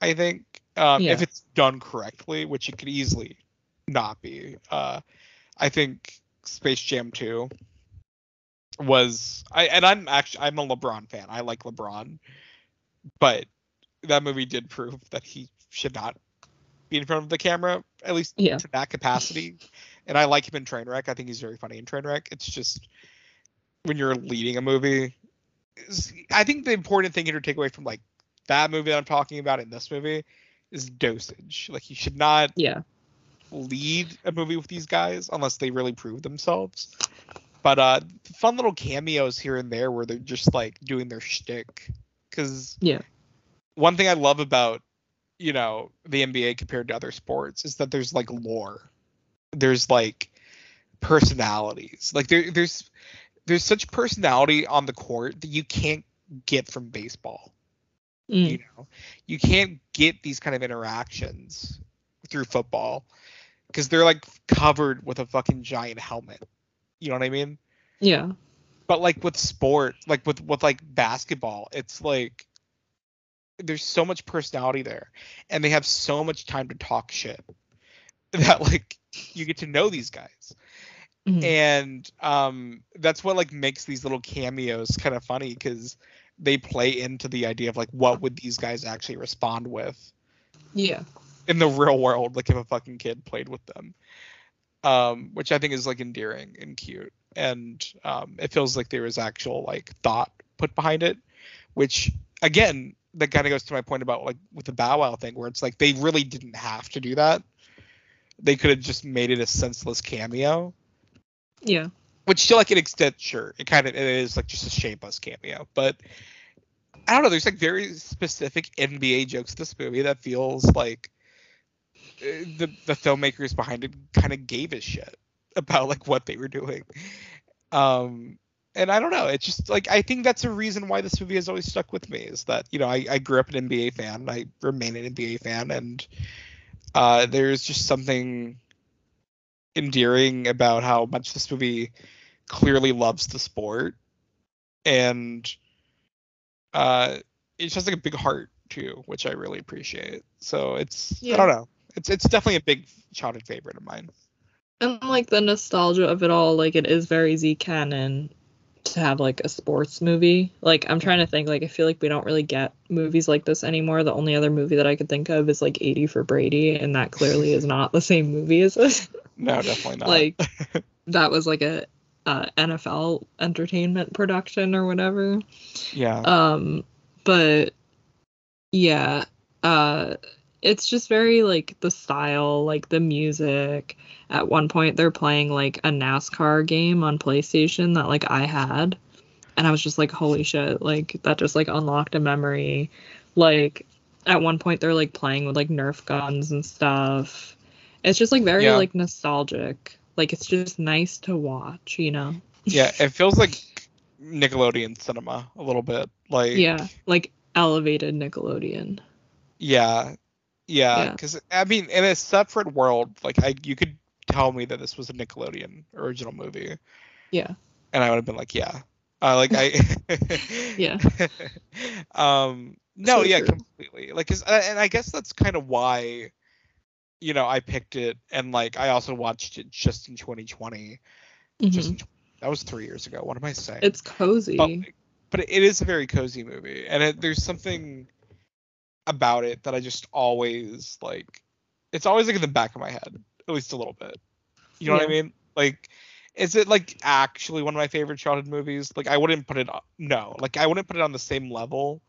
B: I think um,
A: Yeah.
B: if it's done correctly, which it could easily not be. Uh, I think Space Jam 2 was I and I'm actually I'm a LeBron fan. I like LeBron, but that movie did prove that he should not be in front of the camera at least
A: Yeah.
B: to that capacity. And I like him in Trainwreck. I think he's very funny in Trainwreck. It's just when you're leading a movie, I think the important thing here to take away from like that movie that I'm talking about in this movie is dosage. Like you should not
A: Yeah.
B: lead a movie with these guys unless they really prove themselves. But uh fun little cameos here and there where they're just like doing their shtick. Cause
A: Yeah.
B: one thing I love about, you know, the NBA compared to other sports is that there's like lore. There's like personalities. Like there there's there's such personality on the court that you can't get from baseball
A: Mm.
B: you know you can't get these kind of interactions through football because they're like covered with a fucking giant helmet you know what i mean
A: Yeah.
B: but like with sport like with with like basketball it's like there's so much personality there and they have so much time to talk shit that like you get to know these guys
A: Mhm.
B: and um that's what like makes these little cameos kind of funny because they play into the idea of like what would these guys actually respond with?
A: Yeah.
B: in the real world like if a fucking kid played with them. Um which i think is like endearing and cute. And um it feels like there is actual like thought put behind it which again that kind of goes to my point about like with the bow wow thing where it's like they really didn't have to do that. They could have just made it a senseless cameo.
A: Yeah.
B: Which to like an extent sure it kind of it is like just a shapeless cameo but i don't know there's like very specific nba jokes in this movie that feels like uh, the the filmmakers behind it kind of gave a shit about like what they were doing. Um and i don't know it's just like i think that's a reason why this movie has always stuck with me is that you know i, I grew up an nba fan i remain an nba fan and uh there's just something endearing about how much this movie clearly loves the sport and uh it just like a big heart too which i really appreciate so it's i don't know it's it's definitely a big childhood favorite of mine
A: And like the nostalgia of it all, like it is very Z canon to have like a sports movie. Like I'm trying to think, like I feel like we don't really get movies like this anymore. The only other movie that I could think of is like 80 for Brady, and that clearly is not the same movie as this.
B: no definitely not
A: like that was like a uh, NFL entertainment production or whatever.
B: yeah
A: Um, but yeah, uh, it's just very like the style, like the music. At one point, they're playing like a NASCAR game on PlayStation that like I had, and I was just like, holy shit! Like that just like unlocked a memory. Like at one point, they're like playing with like Nerf guns and stuff. It's just like very
B: Yeah.
A: like nostalgic. Like it's just nice to watch, you know.
B: yeah it feels like Nickelodeon cinema a little bit. Like
A: Yeah, like elevated Nickelodeon.
B: yeah, yeah.
A: Yeah.
B: Because I mean, in a separate world, like I, you could tell me that this was a Nickelodeon original movie,
A: Yeah.
B: and I would have been like, yeah. Uh, like I.
A: Yeah.
B: um. No.
A: So
B: yeah.
A: true.
B: Completely. Like, 'cause- uh, and I guess that's kind of why, you know, I picked it, and like I also watched it just in 2020. Just
A: Mhm.
B: in, that was three years ago. What am I saying?
A: It's cozy.
B: but, but it is a very cozy movie and it, there's something about it that i just always like it's always like in the back of my head at least a little bit you know what i mean like is it like actually one of my favorite childhood movies like i wouldn't put it on- no like i wouldn't put it on the same level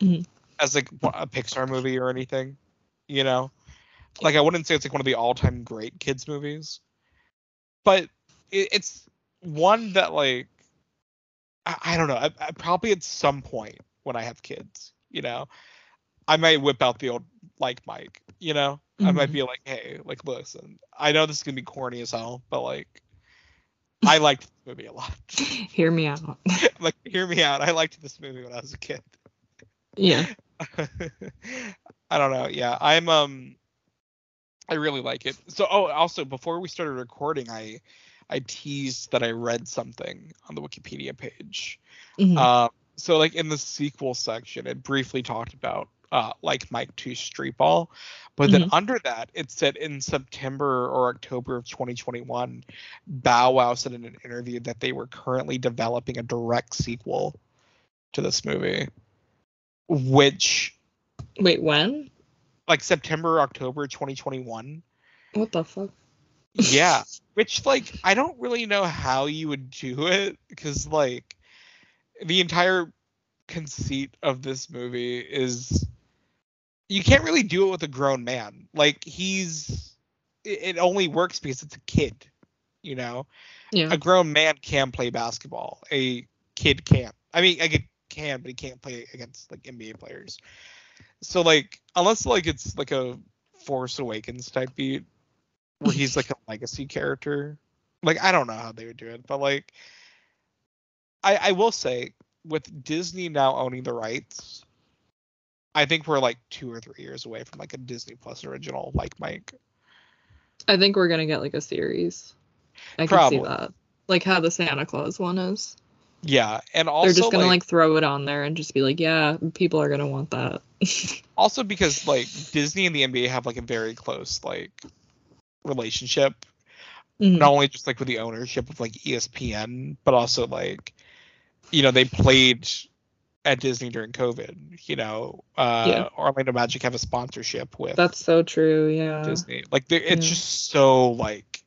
A: Mhm.
B: as like a pixar movie or anything you know like i wouldn't say it's like one of the all-time great kids movies but it, it's one that like I, I don't know. I, I, probably at some point when I have kids, you know, I might whip out the old like Mike. You know, I might
A: Mhm.
B: be like, hey, like listen, I know this is gonna be corny as hell, but like, I liked this movie a lot.
A: Hear me out.
B: like, hear me out. I liked this movie when I was a kid.
A: yeah.
B: I don't know. Yeah, I'm um I really like it. So oh, also before we started recording, I I teased that I read something on the Wikipedia page.
A: Mhm.
B: Um so like in the sequel section, it briefly talked about uh like Mike 2 Street Ball, but then under that it said in September or October of 2021, Bow Wow said in an interview that they were currently developing a direct sequel to this movie, which
A: Wait, when?
B: Like September, October 2021.
A: What the fuck?
B: Yeah, which like I don't really know how you would do it because like the entire conceit of this movie is you can't really do it with a grown man. Like he's it, only works because it's a kid, you know.
A: Yeah.
B: A grown man can play basketball. A kid can't. I mean, a kid can, but he can't play against like NBA players. So like, unless like it's like a Force Awakens type beat, where he's like a legacy character. Like I don't know how they would do it, but like, I I will say with Disney now owning the rights, I think we're like two or three years away from like a Disney Plus original like Mike.
A: I think we're gonna get like a series. I can see that. Like how the Santa Claus one is.
B: Yeah, and also
A: They're just gonna
B: like,
A: like, throw it on there and just be like, yeah, people are gonna want that.
B: also because like Disney and the NBA have like a very close like relationship,
A: Mhm.
B: not only just like with the ownership of like ESPN, but also like you know they played at Disney during COVID. You know, uh,
A: Yeah.
B: Orlando Magic have a sponsorship with
A: That's so true. Yeah.
B: Disney. Like it's
A: Yeah.
B: just so like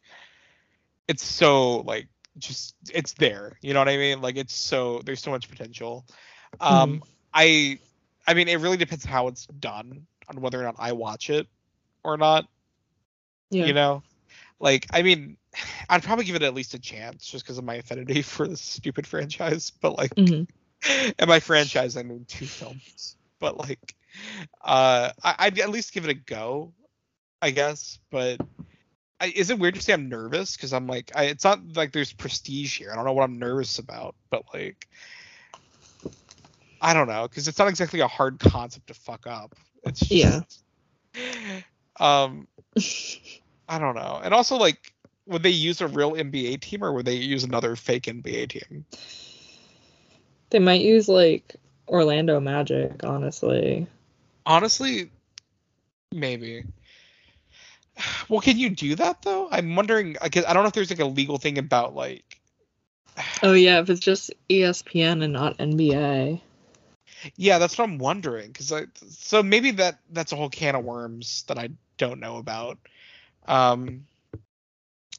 B: it's so like just it's there. You know what I mean? Like it's so there's so much potential. Um
A: Mm-hmm.
B: I I mean it really depends how it's done on whether or not I watch it or not.
A: yeah.
B: You know? Like I mean I'd probably give it at least a chance just because of my affinity for this stupid franchise. But like
A: Mhm.
B: and by franchise I mean two films. But like uh I, I'd at least give it a go, I guess. But I, is it weird to say I'm nervous? Because I'm like, I, it's not like there's prestige here. I don't know what I'm nervous about, but like, I don't know, because it's not exactly a hard concept to fuck up. It's just,
A: Yeah.
B: Um, I don't know, and also like, would they use a real NBA team or would they use another fake NBA team?
A: They might use like Orlando Magic, honestly.
B: Honestly, maybe. Well, can you do that though? I'm wondering. I don't know if there's like a legal thing about like
A: Oh yeah, if it's just ESPN and not NBA.
B: Yeah, that's what I'm wondering. Because I so maybe that that's a whole can of worms that I don't know about. Um,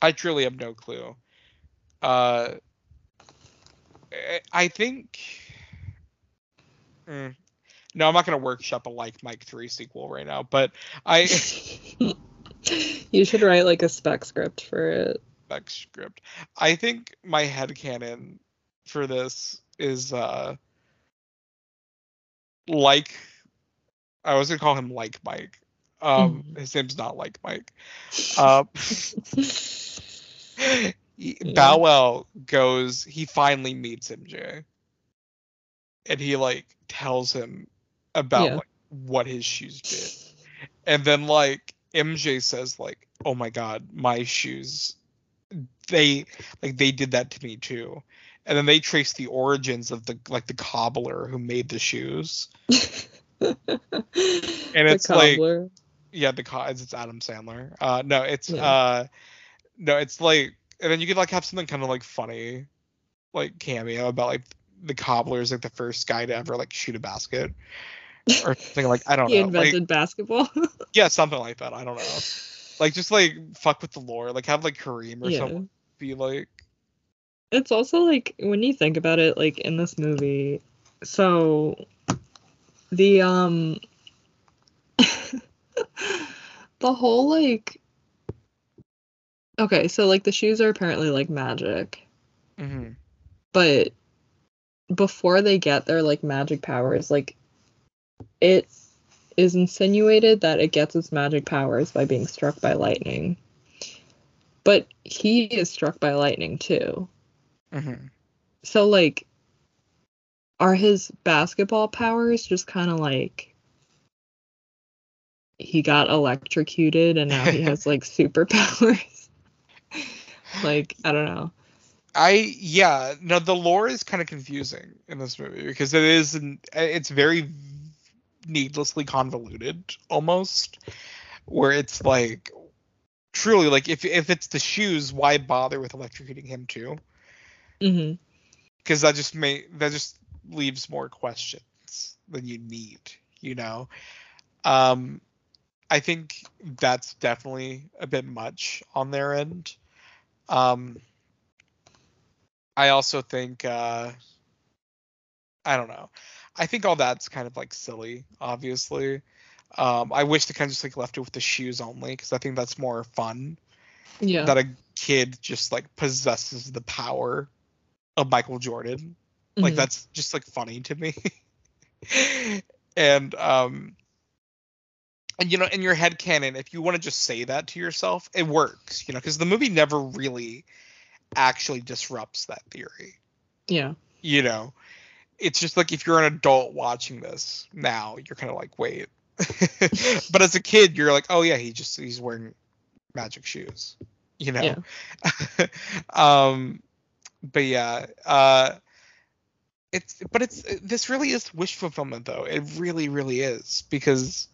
B: I truly have no clue. Uh, I- think. Hmm. no, I'm not gonna workshop a like Mike three sequel right now, but I
A: you should write like a spec script for it.
B: spec script. I think my head headcanon for this is uh like I was gonna call him like Mike. Um
A: Mhm.
B: his name's not like Mike. Um
A: Yeah.
B: Bow Wow goes. He finally meets MJ, and he like tells him about
A: Yeah.
B: like what his shoes did, and then like MJ says like, "Oh my God, my shoes, they like they did that to me too." And then they trace the origins of the like the cobbler who made the shoes.
A: and
B: it's like- Yeah, the co- it's Adam Sandler. Uh, no, it's
A: Yeah.
B: uh, no, it's like, and then you could like have something kind of like funny, like cameo about like the cobbler is like the first guy to ever like shoot a basket or something like I don't
A: he
B: know, like
A: invented basketball.
B: yeah, something like that. I don't know, like just like fuck with the lore, like have like Kareem or
A: yeah.
B: something be like,
A: It's also like when you think about it, like in this movie, so the um the whole like okay, so like the shoes are apparently like magic,
B: mhm,
A: but before they get their like magic powers, like it is insinuated that it gets its magic powers by being struck by lightning. But he is struck by lightning too.
B: mhm.
A: So like are his basketball powers just kind of like he got electrocuted and now he has like superpowers? like I don't know.
B: I yeah no the lore is kind of confusing in this movie because it is it's very needlessly convoluted almost where it's like truly like if if it's the shoes why bother with electrocuting him too?
A: Hmm
B: because that just may that just leaves more questions than you need you know? Um i think that's definitely a bit much on their end. Um i also think uh i don't know i think all that's kind of like silly obviously um i wish they kind of just like left it with the shoes only because i think that's more fun
A: Yeah.
B: that a kid just like possesses the power of michael jordan like
A: Mhm.
B: that's just like funny to me and um and you know in your head canon if you want to just say that to yourself it works you know because the movie never really actually disrupts that theory
A: yeah.
B: you know it's just like if you're an adult watching this now you're kind of like wait. But as a kid you're like oh yeah he just he's wearing magic shoes you know? Um but yeah uh it's but it's this really is wish fulfillment though. It really really is because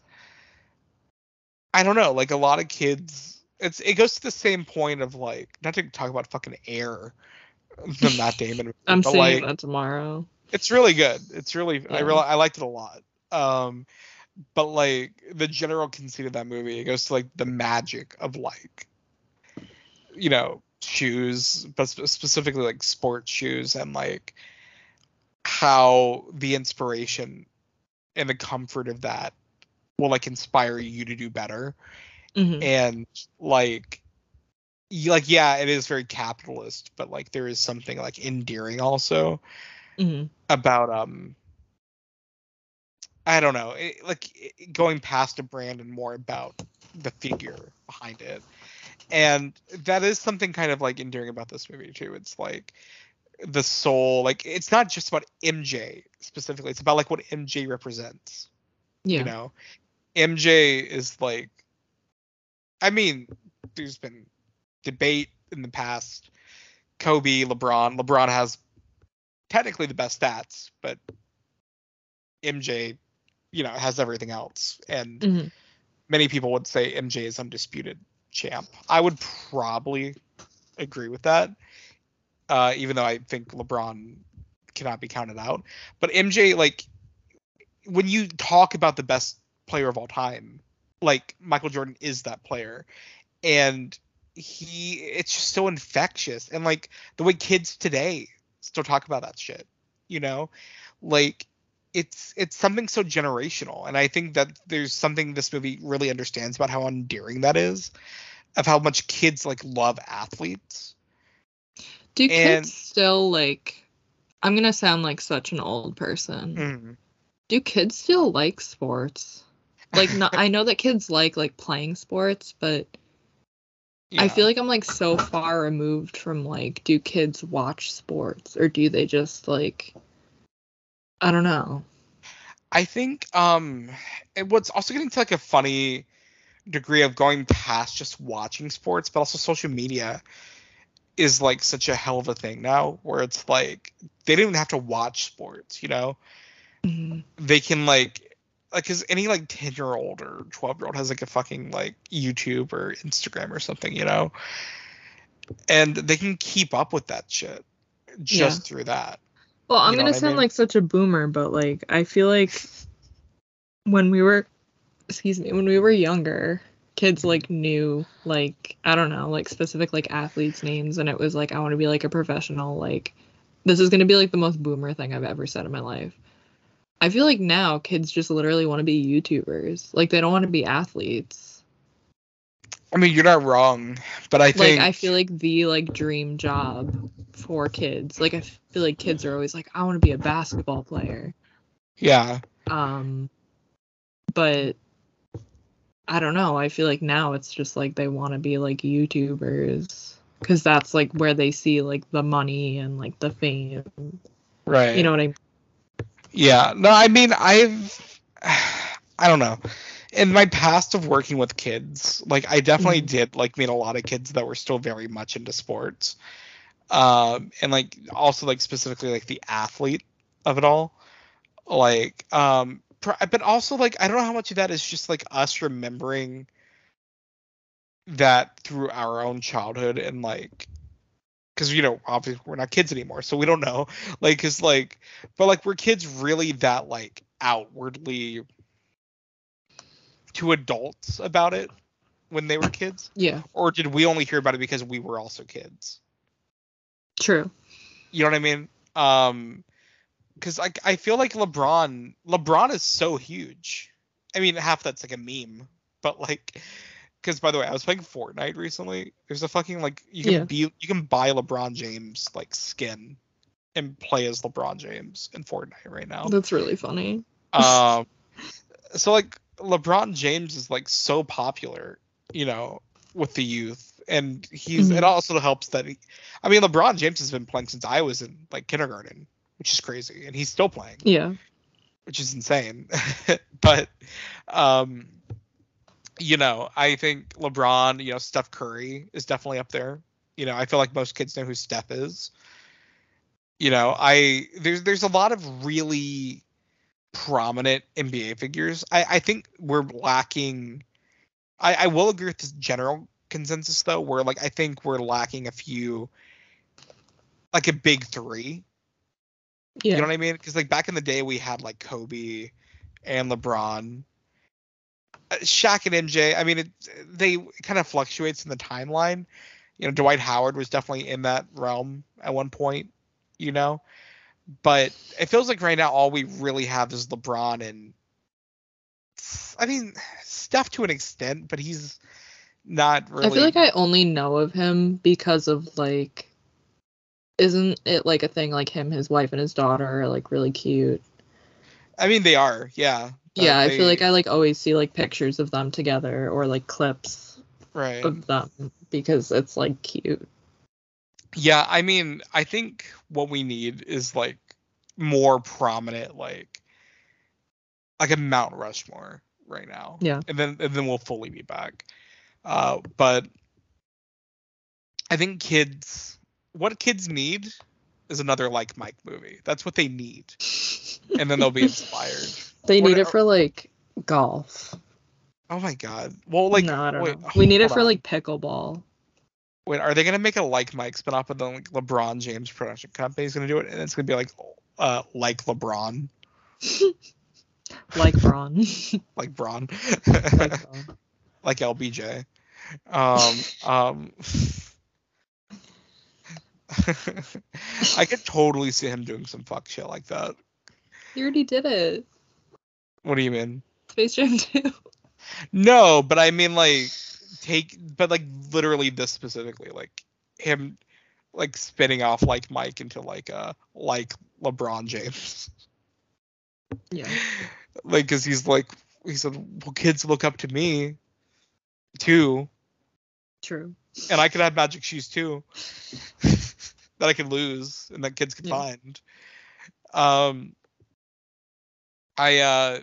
B: i don't know like a lot of kids it's it goes to the same point of like not to talk about fucking air the matt damon
A: I'm seeing
B: like,
A: that tomorrow.
B: It's really good. It's really I really I liked it a lot. Um but like the general conceit of that movie, it goes to like the magic of like you know, shoes, but specifically like sports shoes and like how the inspiration and the comfort of that will like inspire you to do better
A: Mhm.
B: and like like yeah it is very capitalist but like there is something like endearing also
A: Mhm.
B: about um I don't know, it, like it- going past a brand and more about the figure behind it. And that is something kind of like endearing about this movie too. It's like the soul, like it's not just about MJ specifically. It's about like what MJ represents.
A: Yeah.
B: You know, MJ is like, I mean, there's been debate in the past. Kobe, LeBron. LeBron has technically the best stats, but MJ, you know, has everything else. And
A: Mhm.
B: many people would say MJ is undisputed champ. I would probably agree with that, uh, even though I think LeBron cannot be counted out. But MJ, like, when you talk about the best player of all time, like Michael Jordan is that player, and he, it's just so infectious, and like the way kids today still talk about that shit, you know, like it's it's something so generational and i think that there's something this movie really understands about how endearing that is of how much kids like love athletes
A: Do
B: and-
A: kids still like? I'm gonna sound like such an old person.
B: Mm.
A: Do kids still like sports? Like, not, I know that kids like like playing sports, but I feel like I'm like so far removed from like, do kids watch sports or do they just like, I don't know.
B: I think um what's also getting to like a funny degree of going past just watching sports, but also social media is like such a hell of a thing now where it's like they don't even have to watch sports, you know?
A: Mhm.
B: They can like like cuz any like 10 year old or 12 year old has like a fucking like YouTube or Instagram or something, you know? And they can keep up with that shit just through that.
A: Well, I'm
B: You know
A: gonna
B: what I
A: sound
B: mean?
A: like such a boomer, but like I feel like when we were, excuse me, when we were younger, kids like knew like I don't know, like specific like athletes' names, and it was like I want to be like a professional. Like this is gonna be like the most boomer thing I've ever said in my life. I feel like now kids just literally want to be YouTubers. Like they don't want to be athletes.
B: I mean, you're not wrong, but I think
A: Like I feel like the like dream job for kids. Like I feel like kids are always like I want to be a basketball player.
B: yeah.
A: Um, but I don't know. I feel like now it's just like they want to be like YouTubers because that's like where they see like the money and like the fame.
B: Right.
A: You know what I mean?
B: Yeah. No, I mean, I've, I don't know. In my past of working with kids, like I definitely
A: Mhm.
B: did like meet a lot of kids that were still very much into sports, um, and like also like specifically like the athlete of it all, like um, pr- but also like I don't know how much of that is just like us remembering that through our own childhood and like because you know obviously we're not kids anymore so we don't know. Like because like but like were kids really that like outwardly to adults about it when they were kids?
A: Yeah,
B: or did we only hear about it because we were also kids?
A: True.
B: you know what i mean? Um because like i feel like lebron lebron is so huge. I mean half that's like a meme but like because by the way i was playing fortnite recently there's a fucking like you can
A: Yeah.
B: be you can buy lebron james like skin and play as lebron james in fortnite right now
A: That's really funny.
B: um so like lebron james is like so popular you know with the youth and he's it
A: Mhm.
B: also helps that he, i mean lebron james has been playing since i was in like kindergarten which is crazy and he's still playing
A: Yeah.
B: which is insane but um you know i think lebron you know steph curry is definitely up there. You know i feel like most kids know who steph is. You know i there's there's a lot of really prominent nba figures. I i think we're lacking i i will agree with this general consensus though where like i think we're lacking a few like a big three.
A: Yeah.
B: you know what I mean? Because like back in the day, we had like Kobe and LeBron, Uh, Shaq and MJ. I mean, it they it kind of fluctuates in the timeline. You know, Dwight Howard was definitely in that realm at one point. You know, but it feels like right now all we really have is LeBron and I mean Steph to an extent, but he's not really.
A: I feel like I only know of him because of like, isn't it like a thing like him, his wife, and his daughter are like really cute?
B: I mean, they are. Yeah.
A: Yeah, I feel like I like always see like pictures of them together or like clips
B: Right.
A: of them because it's like cute.
B: Yeah, I mean, I think what we need is like more prominent, like like a Mount Rushmore right now.
A: Yeah.
B: And then and then we'll fully be back. Uh, but I think kids, what kids need is another like Mike movie. That's what they need, and then they'll be inspired.
A: They need it for like golf.
B: Oh my god. Well, like,
A: no, I don't
B: wait,
A: know. We need it for
B: on.
A: like pickleball.
B: Wait, are they gonna make a like Mike spin-off, but then like LeBron James production company? company's gonna do it, and it's gonna be like, uh, like LeBron,
A: Like Braun.
B: like Braun,
A: like Braun.
B: like LBJ. Um, um, I could totally see him doing some fuck shit like that.
A: He already did it.
B: What do you mean?
A: Space Jam 2.
B: No, but I mean like take, but like literally this specifically, like him, like spinning off like Mike into like uh like LeBron James.
A: Yeah.
B: like because he's like he said well kids look up to me too
A: True.
B: and I could have magic shoes too that I could lose and that kids could
A: Yeah.
B: find. Um, I uh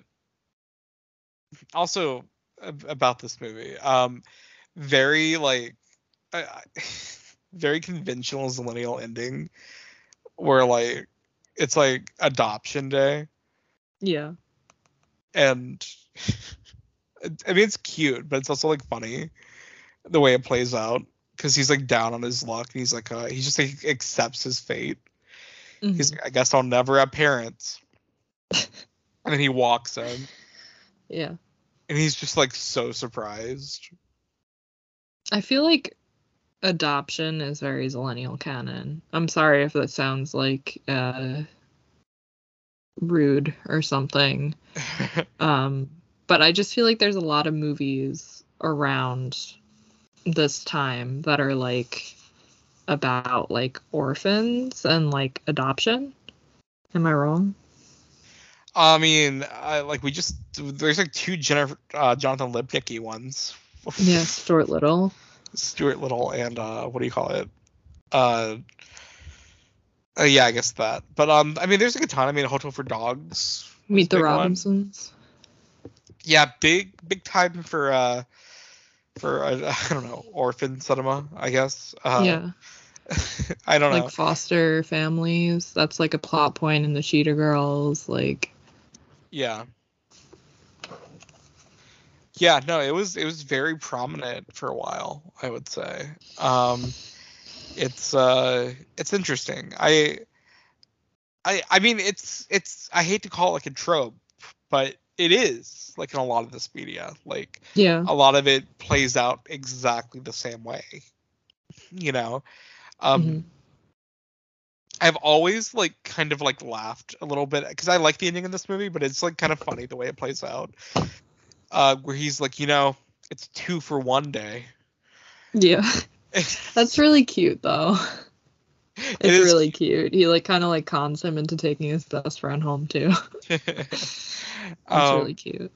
B: also about this movie, um, very like I, very conventional millennial ending, where like it's like adoption day
A: Yeah.
B: and I mean it's cute, but it's also like funny the way it plays out because he's like down on his luck and he's like uh, he just like accepts his fate. He's
A: Mhm.
B: like, I guess I'll never have parents. and then he walks in
A: Yeah.
B: And he's just like so surprised.
A: I feel like adoption is very millennial canon. I'm sorry if that sounds like uh rude or something. Um but I just feel like there's a lot of movies around this time that are like about like orphans and like adoption. Am I wrong?
B: I mean, I, like we just there's like two Jennifer, uh, Jonathan Lipnicki ones.
A: Yeah, Stuart Little.
B: Stuart Little and uh, what do you call it? Uh, uh, yeah, I guess that. But um, I mean, there's like a ton. I mean, a Hotel for Dogs.
A: Meet the
B: big one.
A: Robinsons.
B: Yeah, big big time for uh for uh, I don't know orphan cinema. I guess. Uh,
A: yeah.
B: I don't know.
A: Like foster families. That's like a plot point in the Cheetah Girls. Like
B: Yeah. Yeah, no, it was it was very prominent for a while, I would say. Um it's uh it's interesting. I I I mean it's it's I hate to call it like a trope, but it is like in a lot of this media. Like
A: yeah.
B: a lot of it plays out exactly the same way. You know? Um
A: Mhm.
B: I've always like kind of like laughed a little bit because I like the ending in this movie, but it's like kind of funny the way it plays out. Uh, where he's like, you know, it's two for one day.
A: Yeah. That's really cute though.
B: It
A: It's really cute. He like kind of like cons him into taking his best friend home too. It's
B: um,
A: really cute.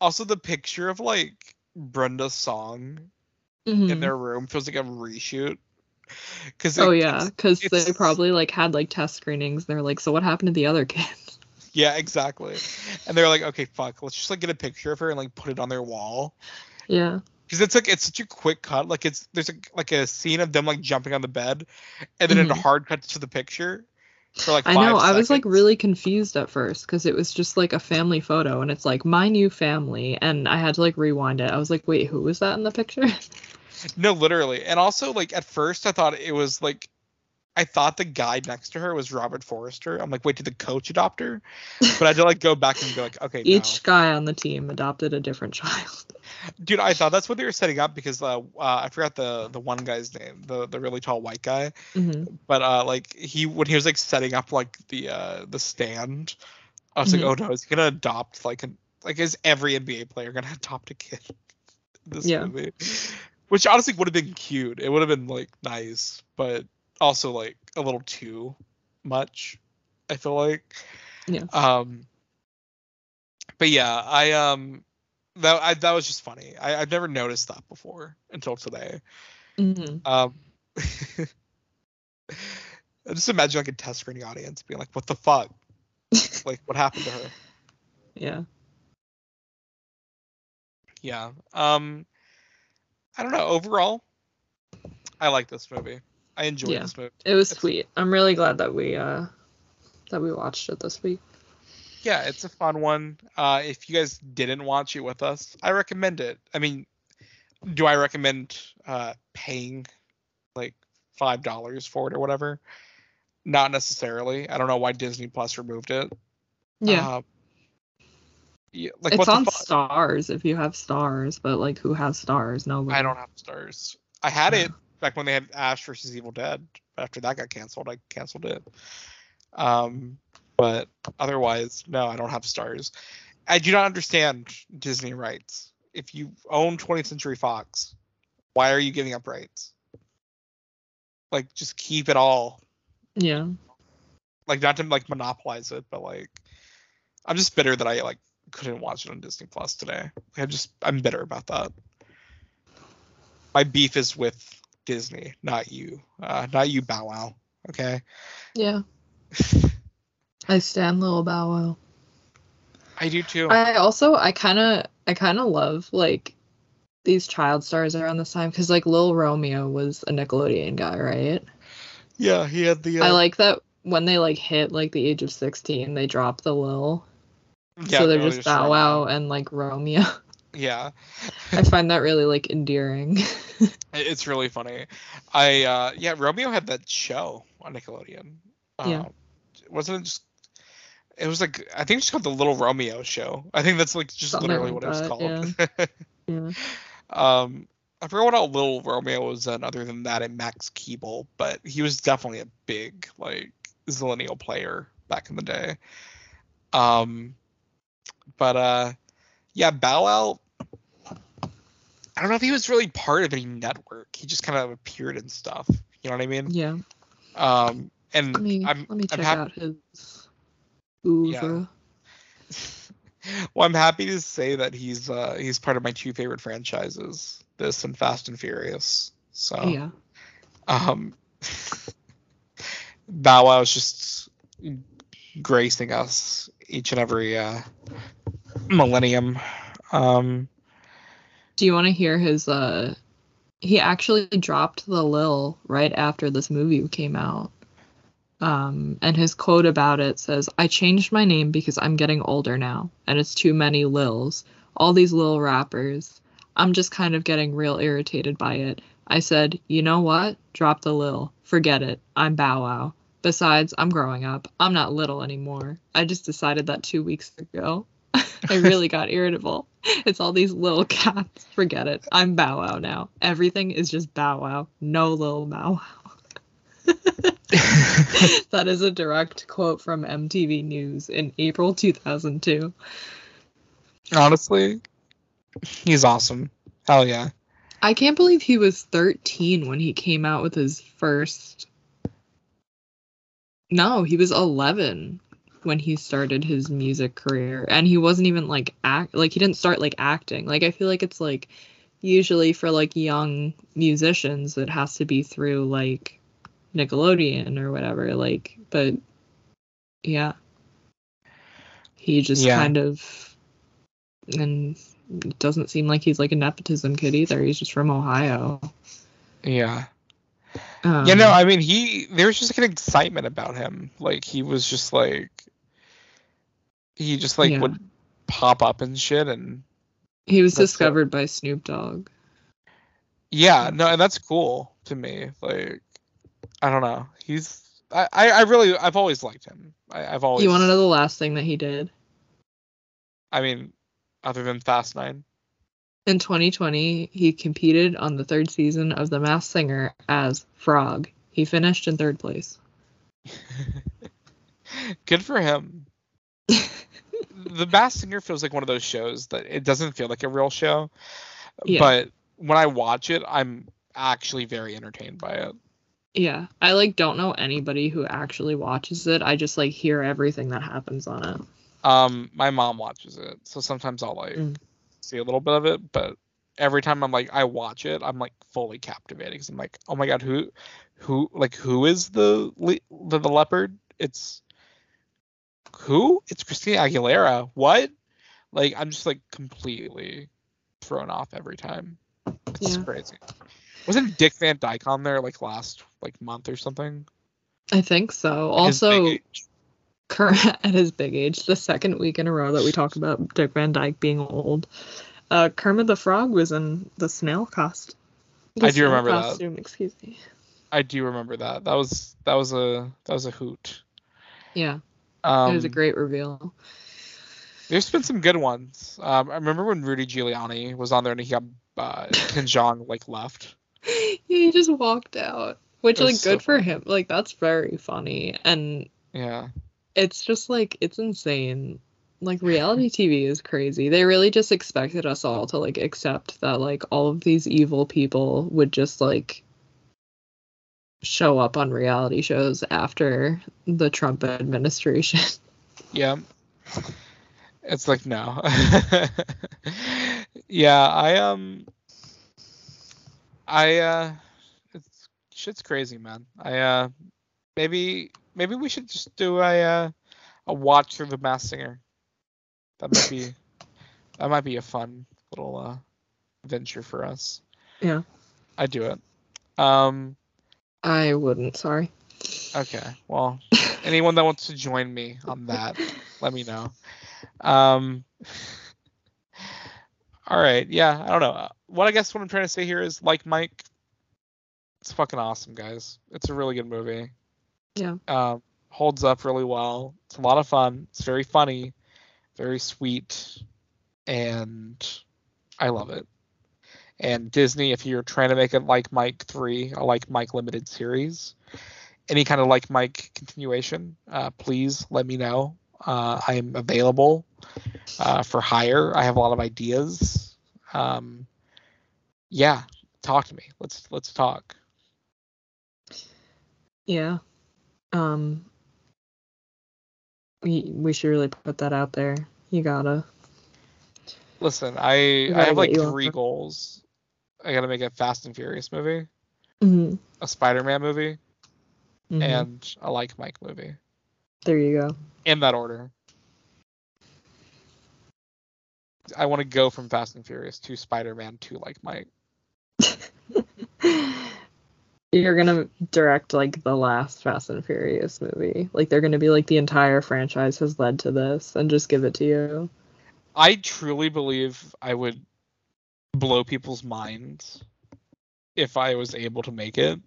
B: also, the picture of like Brenda Song's
A: Mhm.
B: in their room feels like a reshoot. Because
A: Oh yeah, because they probably like had like test screenings. They're like, so what happened to the other kid?
B: yeah, exactly. And they're like, okay, fuck, let's just like get a picture of her and like put it on their wall.
A: Yeah.
B: because it's like it's such a quick cut. Like it's there's a, like a scene of them like jumping on the bed, and then it
A: Mhm.
B: hard cuts to the picture for like.
A: I know.
B: five
A: I was like really confused at first because it was just like a family photo and it's like my new family and I had to like rewind it. I was like, wait, who was that in the picture?
B: no, literally, and also like at first I thought it was like. I thought the guy next to her was Robert Forster. I'm like, wait, did the coach adopt her? But I had to like go back and be like, okay,
A: Each guy on the team adopted a different child.
B: dude, I thought that's what they were setting up because uh, uh I forgot the the one guy's name, the the really tall white guy.
A: hmm
B: but uh like he when he was like setting up like the uh the stand i was
A: Mhm.
B: like oh no is he gonna adopt like an like is every nba player gonna adopt a kid this
A: Yeah.
B: movie which honestly would have been cute it would have been like nice but also like a little too much i feel like
A: Yeah.
B: um but yeah i um that I, that was just funny I, i've never noticed that before until today
A: hmm
B: um, just imagine like a test screening audience being like, "What the fuck? like, what happened to her?"
A: Yeah.
B: Yeah. Um, I don't know. Overall, I like this movie. I enjoyed
A: Yeah.
B: this movie.
A: It was
B: It's-
A: sweet. I'm really glad that we uh that we watched it this week.
B: Yeah, it's a fun one. Uh, if you guys didn't watch it with us, I recommend it. I mean, do I recommend uh paying like five dollars for it or whatever? Not necessarily. I don't know why Disney Plus removed it.
A: Yeah.
B: Um, yeah, like
A: it's
B: what
A: on
B: the fuck?
A: Starz if you have Starz, but like who has Starz? Nobody.
B: I don't have Starz. I had it back when they had Ash versus Evil Dead. After that got canceled, I canceled it. Um, but otherwise, no, I don't have Starz. I do not understand Disney rights. If you own 20th Century Fox, why are you giving up rights? Like, just keep it all.
A: Yeah.
B: Like, not to like monopolize it, but like, I'm just bitter that I like couldn't watch it on Disney Plus today. I'm just I'm bitter about that. my beef is with Disney, not you. Uh, not you, Bow Wow. Okay.
A: Yeah. I stand little Bow Wow.
B: I do too.
A: I also I kind of I kind of love like these child stars around this time because like Lil Romeo was a Nickelodeon guy, right?
B: yeah, he had the. Uh,
A: I like that when they like hit like the age of sixteen, they drop the Lil,
B: yeah,
A: so they're
B: no,
A: just Bow Wow and like Romeo.
B: Yeah,
A: I find that really like endearing.
B: it's really funny. I uh yeah, Romeo had that show on Nickelodeon.
A: Yeah.
B: Um, wasn't it just? It was like I think it's called the Little Romeo Show. I think that's like just
A: Something
B: literally
A: like
B: what it was called.
A: yeah.
B: Um, I forgot what all Little Romeo was in, other than that, and Max Keeble, but he was definitely a big like Zillennial player back in the day. Um, but uh, yeah, Bow Wow. I don't know if he was really part of any network. He just kind of appeared in stuff. You know what I mean?
A: Yeah.
B: Um, and
A: Let me
B: I'm
A: let me
B: I'm
A: check out his oeuvre.
B: well, I'm happy to say that he's uh he's part of my two favorite franchises, this and Fast and Furious. So
A: Yeah.
B: um Bow Wow is just gracing us each and every uh millennium. Um
A: Do you want to hear his uh he actually dropped the lil right after this movie came out. Um and his quote about it says, "I changed my name because I'm getting older now and it's too many lils. All these lil rappers. I'm just kind of getting real irritated by it. I said, "You know what? Drop the lil. Forget it. I'm Bow Wow. Besides, I'm growing up. I'm not little anymore. I just decided that 2 weeks ago." I really got irritable. It's all these little cats. Forget it. I'm Bow Wow now. Everything is just Bow Wow. No little Bow Wow. that is a direct quote from MTV News in April 2002.
B: honestly, he's awesome. Hell yeah.
A: I can't believe he was 13 when he came out with his first. No, he was 11 when he started his music career, and he wasn't even like act like he didn't start like acting. Like I feel like it's like usually for like young musicians, it has to be through like Nickelodeon or whatever. Like, but yeah, he just
B: Yeah.
A: kind of and it doesn't seem like he's like a nepotism kid either. He's just from Ohio.
B: Yeah.
A: Um,
B: you know, I mean, he there was just like an excitement about him. Like he was just like he just like
A: Yeah.
B: would pop up and shit and
A: he was discovered by Snoop Dogg.
B: yeah, no, and that's cool to me. Like I don't know. He's I I, I really I've always liked him. I, I've always
A: You want to know the last thing that he did?
B: I mean, other than Fast Nine.
A: In 2020, he competed on the third season of The Masked Singer as Frog. He finished in third place.
B: Good for him. the Masked Singer feels like one of those shows that it doesn't feel like a real show,
A: Yeah.
B: but when I watch it, I'm actually very entertained by it.
A: Yeah, I like don't know anybody who actually watches it. I just like hear everything that happens on it.
B: Um, my mom watches it, so sometimes I'll like
A: Mm.
B: See a little bit of it, but every time I'm like I watch it, I'm like fully captivated because I'm like, oh my god, who, who, like who is the le- the, the leopard? It's who? It's Christina Aguilera. What? Like I'm just like completely thrown off every time. It's
A: Yeah.
B: crazy. Wasn't Dick Van Dyke on there like last like month or something?
A: I think so. Also,
B: age.
A: Cur- at his big age, the second week in a row that we talk about Dick Van Dyke being old, uh, Kermit the Frog was in the snail cost. the
B: I do remember that.
A: costume, Excuse me.
B: I do remember that. That was that was a that was a hoot.
A: Yeah,
B: Um,
A: it was a great reveal.
B: There's been some good ones. Um, I remember when Rudy Giuliani was on there and he got uh, Ken Jeong like left.
A: he just walked out, which like
B: so
A: good for
B: funny.
A: him. Like that's very funny, and
B: Yeah,
A: it's just like it's insane. Like reality TV is crazy. They really just expected us all to like accept that like all of these evil people would just like show up on reality shows after the Trump administration.
B: yeah. It's like no. yeah, I um, I uh, it's shit's crazy, man. I uh, maybe maybe we should just do a uh, a watch through the Masked Singer. That might be that might be a fun little uh venture for us.
A: Yeah.
B: I'd do it. Um.
A: I wouldn't. Sorry.
B: Okay. Well, anyone that wants to join me on that, let me know. Um. All right. Yeah. I don't know. What I guess what I'm trying to say here is like Mike. It's fucking awesome, guys. It's a really good movie.
A: Yeah.
B: Um, holds up really well. It's a lot of fun. It's very funny, very sweet, and I love it. And Disney, if you're trying to make it like Mike 3, a like Mike limited series, any kind of like Mike continuation, uh, please let me know. Uh, I am available uh, for hire. I have a lot of ideas. Um, yeah, talk to me. Let's let's talk.
A: Yeah. Um. We we should really put that out there. You gotta.
B: Listen, I
A: gotta
B: I have like
A: get you on
B: three
A: for-
B: goals. I gotta make a Fast and Furious movie,
A: Mhm.
B: a Spider-Man movie,
A: Mhm.
B: and a like Mike movie.
A: there you go.
B: In that order. I want to go from Fast and Furious to Spider-Man to like Mike.
A: You're gonna direct like the last Fast and Furious movie. Like they're gonna be like the entire franchise has led to this, and just give it to you.
B: I truly believe I would blow people's minds if I was able to make it,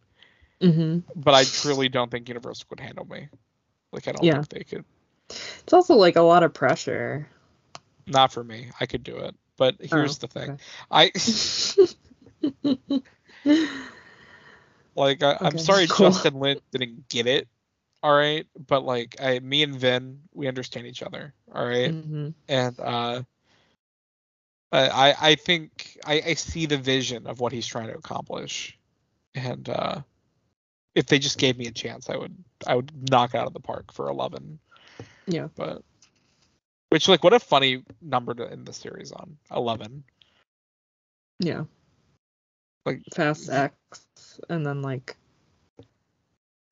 A: hmm
B: but I truly don't think Universal could handle me. Like I don't
A: Yeah.
B: think they could.
A: It's also like a lot of pressure.
B: Not for me. I could do it. But here's
A: Oh,
B: the thing.
A: okay.
B: I like I, I'm
A: Okay,
B: sorry
A: cool.
B: Justin Lin didn't get it. All right, but like I me and Vin, we understand each other. All right?
A: hmm
B: and uh I I- I think I, I see the vision of what he's trying to accomplish. And uh if they just gave me a chance I would I would knock it out of the park for eleven.
A: Yeah.
B: But which like what a funny number to end the series on. Eleven.
A: Yeah.
B: Like
A: Fast X, and then like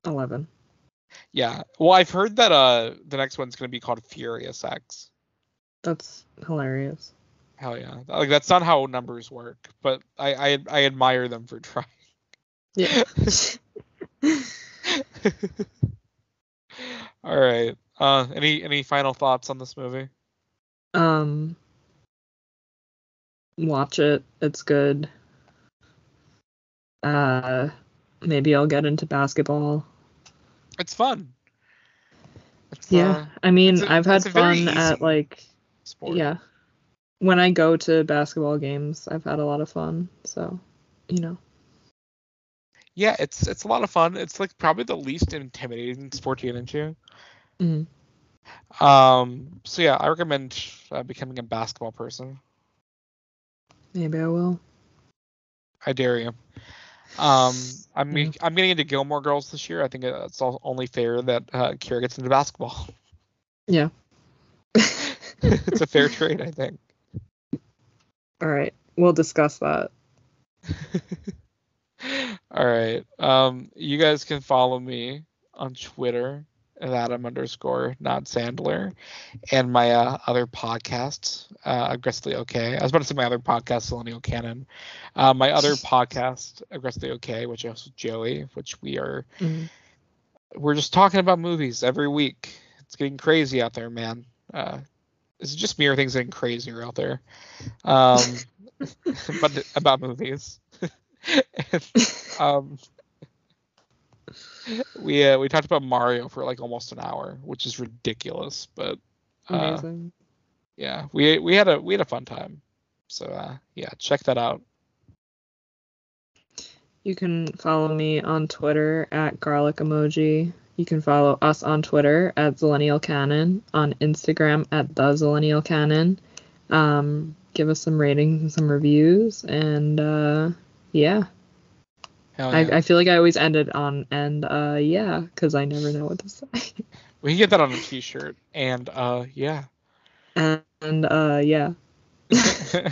A: eleven.
B: yeah. Well I've heard that uh the next one's gonna be called Furious X.
A: That's hilarious.
B: Hell yeah. Like that's not how numbers work, but I I, I admire them for trying.
A: Yeah.
B: All right. Uh, any any final thoughts on this movie?
A: um. Watch it. It's good. Uh, maybe I'll get into basketball.
B: It's fun. It's,
A: Yeah,
B: uh,
A: I mean, I've had
B: it's a very
A: fun at like
B: sport.
A: yeah. When I go to basketball games, I've had a lot of fun. So, you know.
B: Yeah, it's it's a lot of fun. It's like probably the least intimidating sport to get into.
A: Mhm.
B: Um. So yeah, I recommend uh, becoming a basketball person.
A: Maybe I will.
B: I dare you. Um, I'm. I'm getting into Gilmore Girls this year. I think it's all, only fair that uh, Kyra gets into basketball.
A: Yeah.
B: it's a fair trade, I think.
A: All right. We'll discuss that.
B: All right. Um, you guys can follow me on Twitter at Adam underscore not Sandler, and my uh, other podcast, uh, aggressively okay. I was about to say my other podcast, Millennial Canon. Uh, my other podcast, aggressively okay, which is with Joey, which we are
A: Mhm.
B: we're just talking about movies every week. It's getting crazy out there, man. Uh, it's just me or things getting crazier out there. Um, but about movies. And, um, we uh, we talked about Mario for like almost an hour, which is ridiculous, but uh,
A: Amazing.
B: yeah, we we had a we had a fun time. So uh, yeah, check that out.
A: You can follow me on Twitter at garlic emoji. You can follow us on Twitter at Zillennial Canon, on Instagram at the Zillennial Canon. Um, give us some ratings and some reviews, and uh, yeah.
B: Yeah.
A: I, I feel like I always end it on and uh, yeah, because I never know what to say.
B: we can get that on a T-shirt, and uh, yeah.
A: and uh, yeah.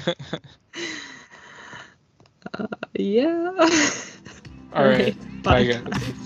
A: Uh, yeah.
B: All right. Bye, guys.